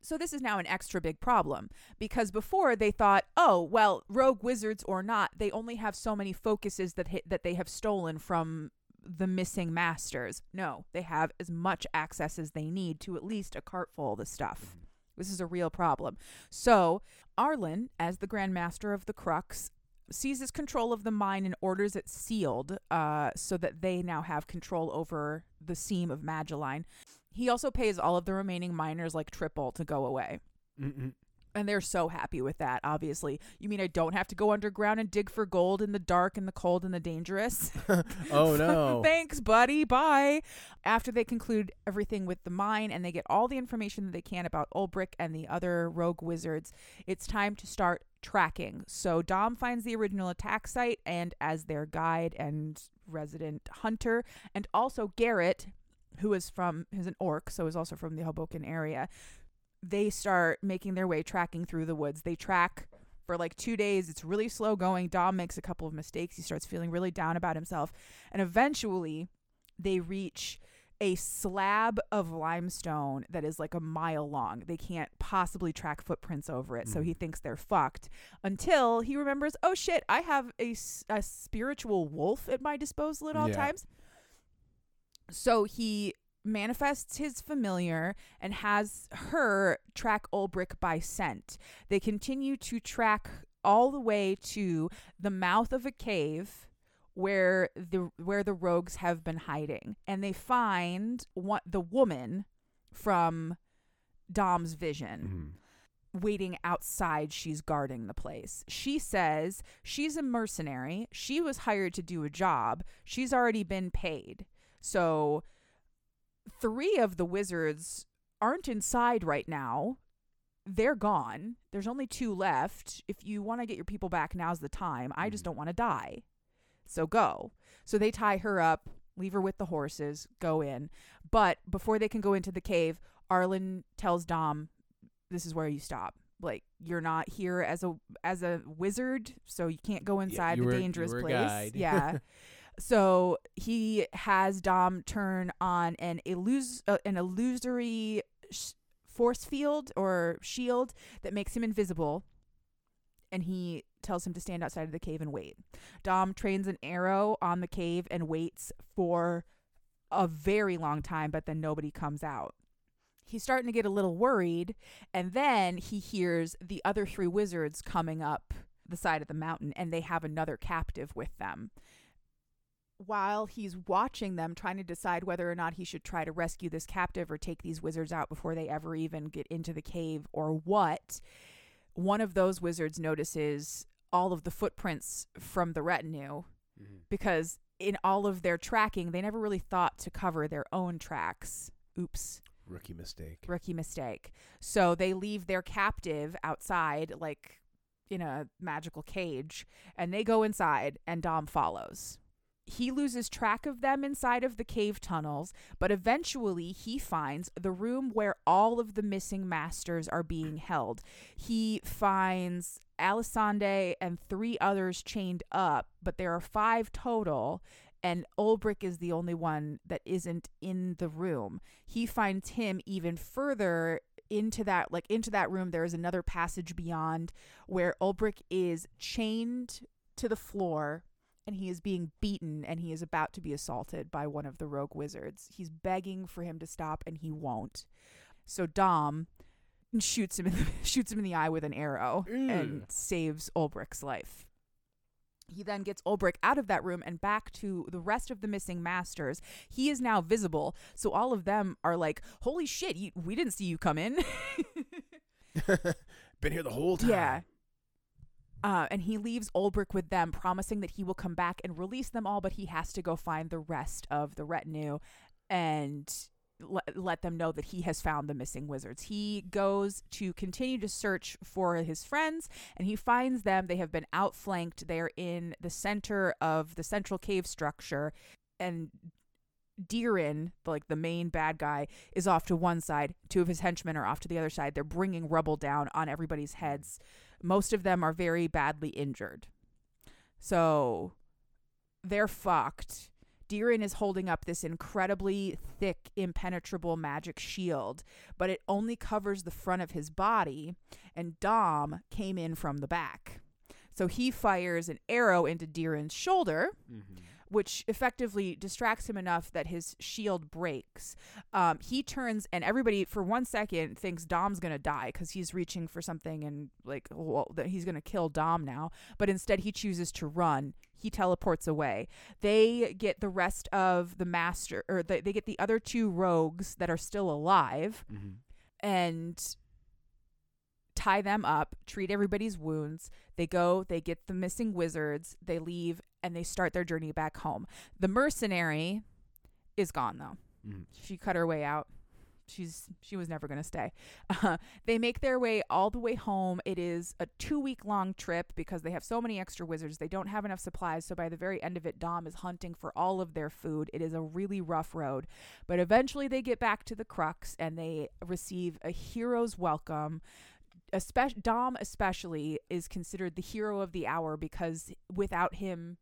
B: So this is now an extra big problem because before they thought, "Oh, well, rogue wizards or not, they only have so many focuses that hit, that they have stolen from the missing masters." No, they have as much access as they need to at least a cart full of the stuff. This is a real problem. So, Arlen, as the Grand Master of the Crux, seizes control of the mine and orders it sealed uh, so that they now have control over the seam of Magellan. He also pays all of the remaining miners like triple to go away.
A: Mhm.
B: And they're so happy with that, obviously. You mean I don't have to go underground and dig for gold in the dark and the cold and the dangerous?
A: oh no.
B: Thanks, buddy. Bye. After they conclude everything with the mine and they get all the information that they can about Ulbrich and the other rogue wizards, it's time to start tracking. So Dom finds the original attack site and as their guide and resident hunter, and also Garrett, who is from who's an orc, so is also from the Hoboken area. They start making their way tracking through the woods. They track for like two days. It's really slow going. Dom makes a couple of mistakes. He starts feeling really down about himself. And eventually, they reach a slab of limestone that is like a mile long. They can't possibly track footprints over it. So he
A: Mhm.
B: thinks they're fucked until he remembers, oh shit, I have a, a spiritual wolf at my disposal at all
A: Yeah.
B: times. So he manifests his familiar and has her track Ulbrich by scent. They continue to track all the way to the mouth of a cave where the where the rogues have been hiding and they find what the woman from Dom's vision
A: Mhm.
B: waiting outside. She's guarding the place. She says she's a mercenary. She was hired to do a job. She's already been paid. So, three of the wizards aren't inside right now. They're gone. There's only two left. If you want to get your people back, now's the time. I just
A: Mhm.
B: don't want to die. So, go. So, they tie her up, leave her with the horses, go in. But before they can go into the cave, Arlen tells Dom, "This is where you stop. Like you're not here as a as a wizard, so you can't go inside
A: you
B: the
A: were-
B: dangerous place." Yeah. so he has Dom turn on an illus- uh, an illusory sh- force field or shield that makes him invisible, and he tells him to stand outside of the cave and wait. Dom trains an arrow on the cave and waits for a very long time, but then nobody comes out. He's starting to get a little worried, and then he hears the other three wizards coming up the side of the mountain, and they have another captive with them. While he's watching them, trying to decide whether or not he should try to rescue this captive or take these wizards out before they ever even get into the cave or what, one of those wizards notices all of the footprints from the retinue
A: Mhm.
B: because in all of their tracking, they never really thought to cover their own tracks. Oops,
A: Rookie mistake.
B: rookie mistake. So they leave their captive outside, like in a magical cage, and they go inside, and Dom follows. He loses track of them inside of the cave tunnels, but eventually he finds the room where all of the missing masters are being held. He finds Allisande and three others chained up, but there are five total, and Ulbrich is the only one that isn't in the room. He finds him even further into that like into that room there is another passage beyond where Ulbrich is chained to the floor and he is being beaten and he is about to be assaulted by one of the rogue wizards. He's begging for him to stop and he won't. So Dom shoots him in the, shoots him in the eye with an arrow and saves Ulbrich's life. He then gets Ulbrich out of that room and back to the rest of the missing masters. He is now visible, so all of them are like, "Holy shit, you, we didn't see you come in."
A: Been here the whole time.
B: Yeah. Uh, and he leaves Ulbrich with them, promising that he will come back and release them all, but he has to go find the rest of the retinue. And le- let them know that he has found the missing wizards. He goes to continue to search for his friends and he finds them. They have been outflanked. They're in the center of the central cave structure and Deerin, like the main bad guy, is off to one side. Two of his henchmen are off to the other side. They're bringing rubble down on everybody's heads. Most of them are very badly injured. So they're fucked. Deerin is holding up this incredibly thick, impenetrable magic shield, but it only covers the front of his body, and Dom came in from the back. So he fires an arrow into Deerin's shoulder, mm-hmm. Which effectively distracts him enough that his shield breaks. Um, he turns, and everybody for one second thinks Dom's gonna die because he's reaching for something and like, well, that he's gonna kill Dom now. But instead, he chooses to run. He teleports away. They get the rest of the master, or they, they get the other two rogues that are still alive
A: Mm-hmm.
B: and tie them up, treat everybody's wounds. They go, they get the missing wizards, they leave, and they start their journey back home. The mercenary is gone though.
A: Mm-hmm.
B: She cut her way out. She's she was never going to stay. Uh, they make their way all the way home. It is a 2 week long trip because they have so many extra wizards. They don't have enough supplies, so by the very end of it Dom is hunting for all of their food. It is a really rough road. But eventually they get back to the crux and they receive a hero's welcome. Especially Dom especially is considered the hero of the hour because without him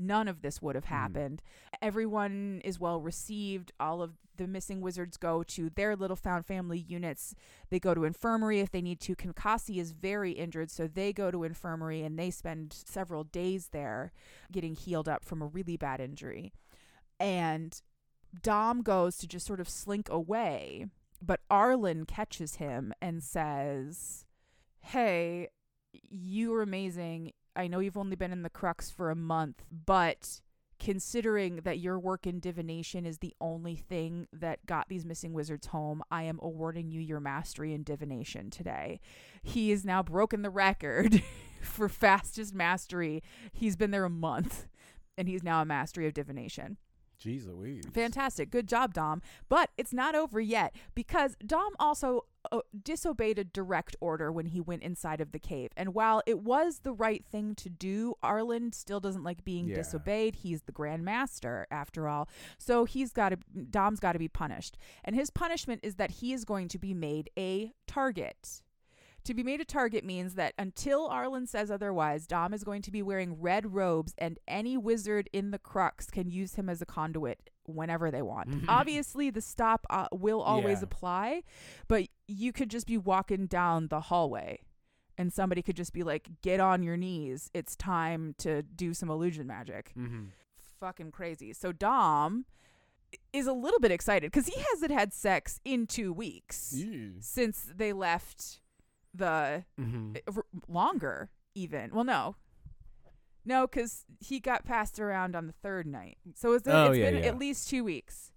B: none of this would have
A: Mhm.
B: happened. Everyone is well received. All of the missing wizards go to their little found family units. They go to infirmary if they need to. Kankasi is very injured, so they go to infirmary and they spend several days there getting healed up from a really bad injury. And Dom goes to just sort of slink away, but Arlen catches him and says, Hey, you are amazing. I know you've only been in the crux for a month, but considering that your work in divination is the only thing that got these missing wizards home, I am awarding you your mastery in divination today. He has now broken the record for fastest mastery. He's been there a month and he's now a mastery of divination.
A: Jeez Louise.
B: Fantastic. Good job, Dom. But it's not over yet because Dom also disobeyed a direct order when he went inside of the cave. And while it was the right thing to do, Arlen still doesn't like being
A: Yeah.
B: disobeyed. He's the Grand Master, after all. So he's got to, Dom's got to be punished. And his punishment is that he is going to be made a target. To be made a target means that until Arlen says otherwise, Dom is going to be wearing red robes, and any wizard in the crux can use him as a conduit whenever they want. Obviously, the stop uh, will always
A: Yeah.
B: apply, but you could just be walking down the hallway. And somebody could just be like, get on your knees. It's time to do some illusion magic
A: Mm-hmm.
B: fucking crazy. So Dom is a little bit excited because he hasn't had sex in two weeks since they left the
A: Mm-hmm.
B: r- longer even. Well, no. No, because he got passed around on the third night. So it's,
A: Oh,
B: it's
A: yeah,
B: been
A: yeah.
B: at least two weeks.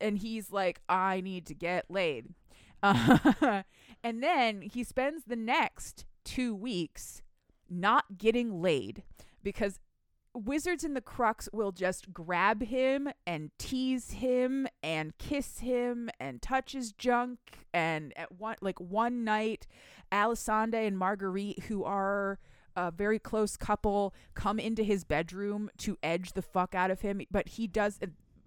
B: And he's like, I need to get laid. Uh, and then he spends the next two weeks not getting laid because wizards in the crux will just grab him and tease him and kiss him and touch his junk and at one like one night Allisande and Marguerite who are a very close couple come into his bedroom to edge the fuck out of him but he does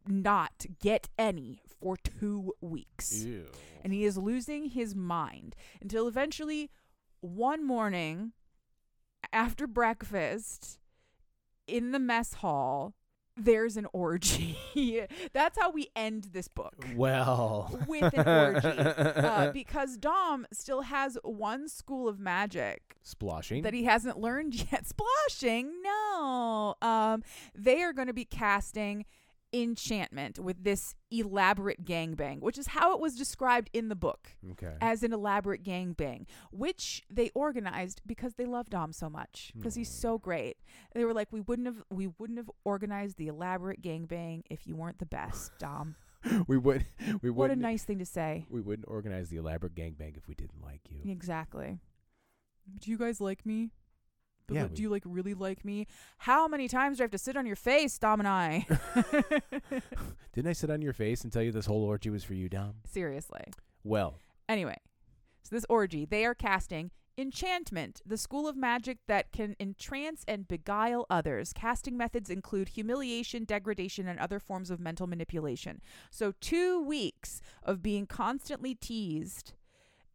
B: not get any for 2 weeks
A: Ew.
B: and he is losing his mind until eventually one morning after breakfast in the mess hall there's an orgy. That's how we end this book.
A: Well.
B: with an orgy. Uh, because dom still has one school of magic
A: Splashing.
B: that he hasn't learned yet. Splashing? No. Um they are going to be casting enchantment with this elaborate gangbang which is how it was described in the book
A: okay.
B: as an elaborate gangbang, which they organized because they loved Dom so much because he's so hmm. great. They were like, we wouldn't have we wouldn't have organized the elaborate gangbang if you weren't the best, Dom.
A: we would. We would
B: what a nice thing to say.
A: We wouldn't organize the elaborate gangbang if we didn't like you.
B: Exactly. Do you guys like me? But
A: Yeah,
B: what-
A: we-
B: do you like really like me? How many times do I have to sit on your face, Dom and I?
A: Didn't I sit on your face and tell you this whole orgy was for you, Dom?
B: Seriously.
A: Well,
B: Anyway, so this orgy, they are casting Enchantment, the school of magic that can entrance and beguile others. Casting methods include humiliation, degradation, and other forms of mental manipulation. So, two weeks of being constantly teased,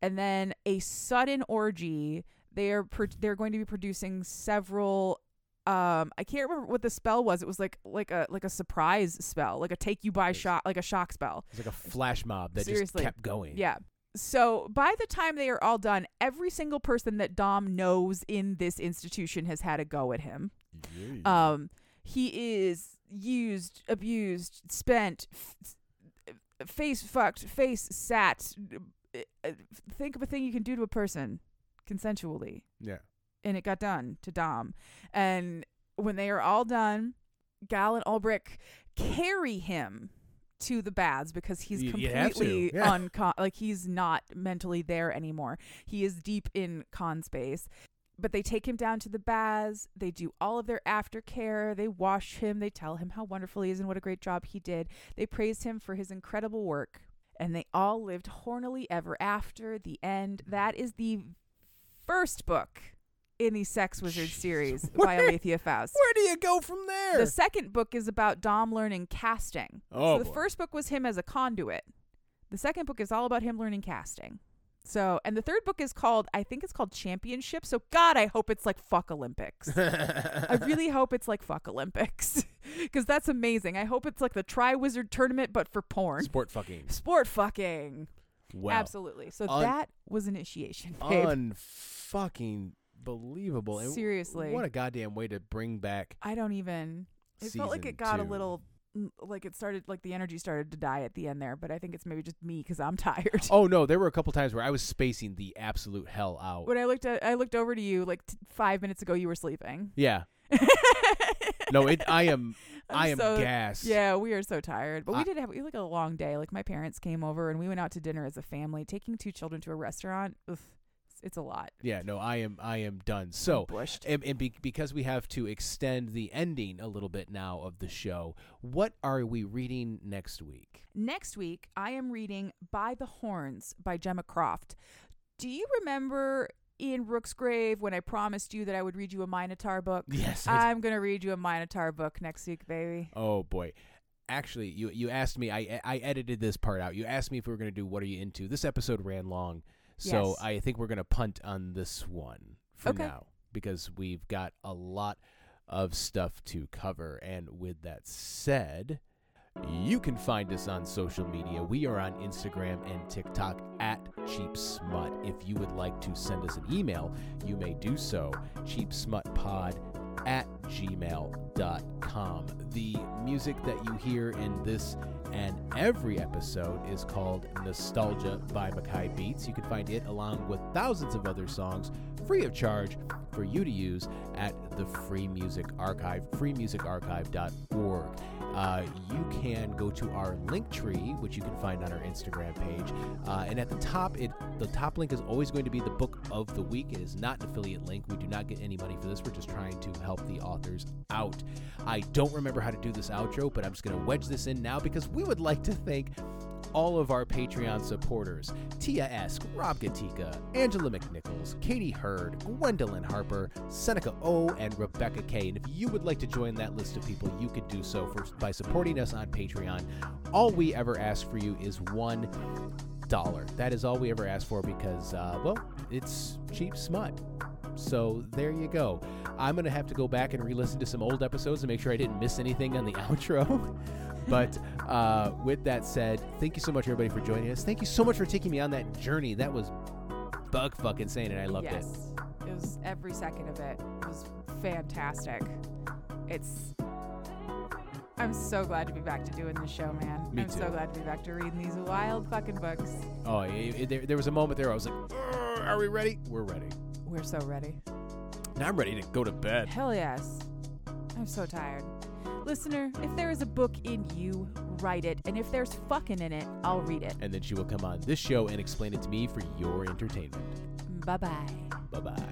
B: and then a sudden orgy. They are pro- they're going to be producing several. Um, I can't remember what the spell was. It was like like a like a surprise spell, like a take you by shock, like a shock spell.
A: it's like a flash mob that
B: Seriously.
A: just kept going.
B: Yeah. So by the time they are all done, every single person that Dom knows in this institution has had a go at him.
A: Yeah.
B: Um, he is used, abused, spent, f- face fucked, face sat. Uh, Think of a thing you can do to a person consensually
A: yeah.
B: and it got done to Dom. And when they are all done, Gal and Ulbrich carry him to the baths because he's
A: You- you
B: completely
A: yeah.
B: uncon like he's not mentally there anymore. He is deep in con space. But they take him down to the baths. They do all of their aftercare. They wash him. They tell him how wonderful he is and what a great job he did. They praise him for his incredible work. And they all lived hornily ever after. The end. That is the first book in the Sex Wizard series by
A: Where-
B: Alethea Faust.
A: Where do you go from there?
B: The second book is about Dom learning casting.
A: Oh,
B: so the
A: boy.
B: first book was him as a conduit. The second book is all about him learning casting. So, and the third book is called, I think it's called Championship. So, God, I hope it's like fuck Olympics. I really hope it's like fuck Olympics because that's amazing. I hope it's like the Tri Wizard tournament, but for porn.
A: sport fucking.
B: Sport fucking.
A: Well,
B: Absolutely. So
A: un-
B: that was initiation, babe.
A: unfucking believable. And
B: Seriously.
A: what a goddamn way to bring back.
B: I don't even. It felt like it got a little, like it started, like the energy started to die at the end there. But I think it's maybe just me because I'm tired.
A: Oh no, there were a couple times where I was spacing the absolute hell out.
B: When I looked at, I looked over to you like t- five minutes ago. You were sleeping.
A: yeah. No, it. I am.
B: I'm
A: I am
B: so-
A: gassed.
B: Yeah, we are so tired. But we did have we like a long day. Like my parents came over and we went out to dinner as a family. Taking two children to a restaurant, it's, it's a lot.
A: Yeah. No, I am. I am done. So.
B: bushed.
A: And, and be, because we have to extend the ending a little bit now of the show, what are we reading next week?
B: Next week, I am reading By the Horns by Gemma Croft. Do you remember in Rook's Grave when I promised you that I would read you a Minotaur book?
A: Yes. I
B: I'm going to read you a Minotaur book next week, baby.
A: Oh boy. Actually, you you asked me. I I edited this part out. You asked me if we were going to do what are you into. This episode ran long, so
B: Yes.
A: I think we're going to punt on this one for
B: Okay.
A: now because we've got a lot of stuff to cover. And with that said, you can find us on social media. We are on Instagram and TikTok at Cheap Smut. If you would like to send us an email, you may do so. Cheapsmutpod at gmail.com. The music that you hear in this and every episode is called Nostalgia by Mackay Beats. You can find it along with thousands of other songs free of charge for you to use at the Free Music Archive, freemusicarchive.org. Uh, you can go to our link tree, which you can find on our Instagram page, uh, and at the top, it the top link is always going to be the book of the week. It is not an affiliate link. We do not get any money for this. We're just trying to help the authors out. I don't remember how to do this outro, but I'm just going to wedge this in now because we would like to thank all of our Patreon supporters Tia S., Rob Gatika, Angela McNichols, Katie Hurd, Gwendolyn Harper, Seneca O, and Rebecca K. And if you would like to join that list of people, you could do so for, by supporting us on Patreon. All we ever ask for you is one dollar. That is all we ever ask for because, uh, well, it's cheap smut. So there you go. I'm going to have to go back and re listen to some old episodes and make sure I didn't miss anything on the outro. but uh, with that said, thank you so much, everybody, for joining us. Thank you so much for taking me on that journey. That was bug fucking insane, and I loved it.
B: yes. It was every second of it. it was fantastic. It's I'm so glad to be back to doing the show, man.
A: Me
B: I'm
A: too.
B: so glad to be back to reading these wild fucking books.
A: Oh, it, it- there, there was a moment there I was like, are we ready? We're ready.
B: We're so ready.
A: Now I'm ready to go to bed.
B: Hell yes. I'm so tired. Listener, if there is a book in you, write it. And if there's fucking in it, I'll read it.
A: And then she will come on this show and explain it to me for your entertainment.
B: Bye bye.
A: Bye bye.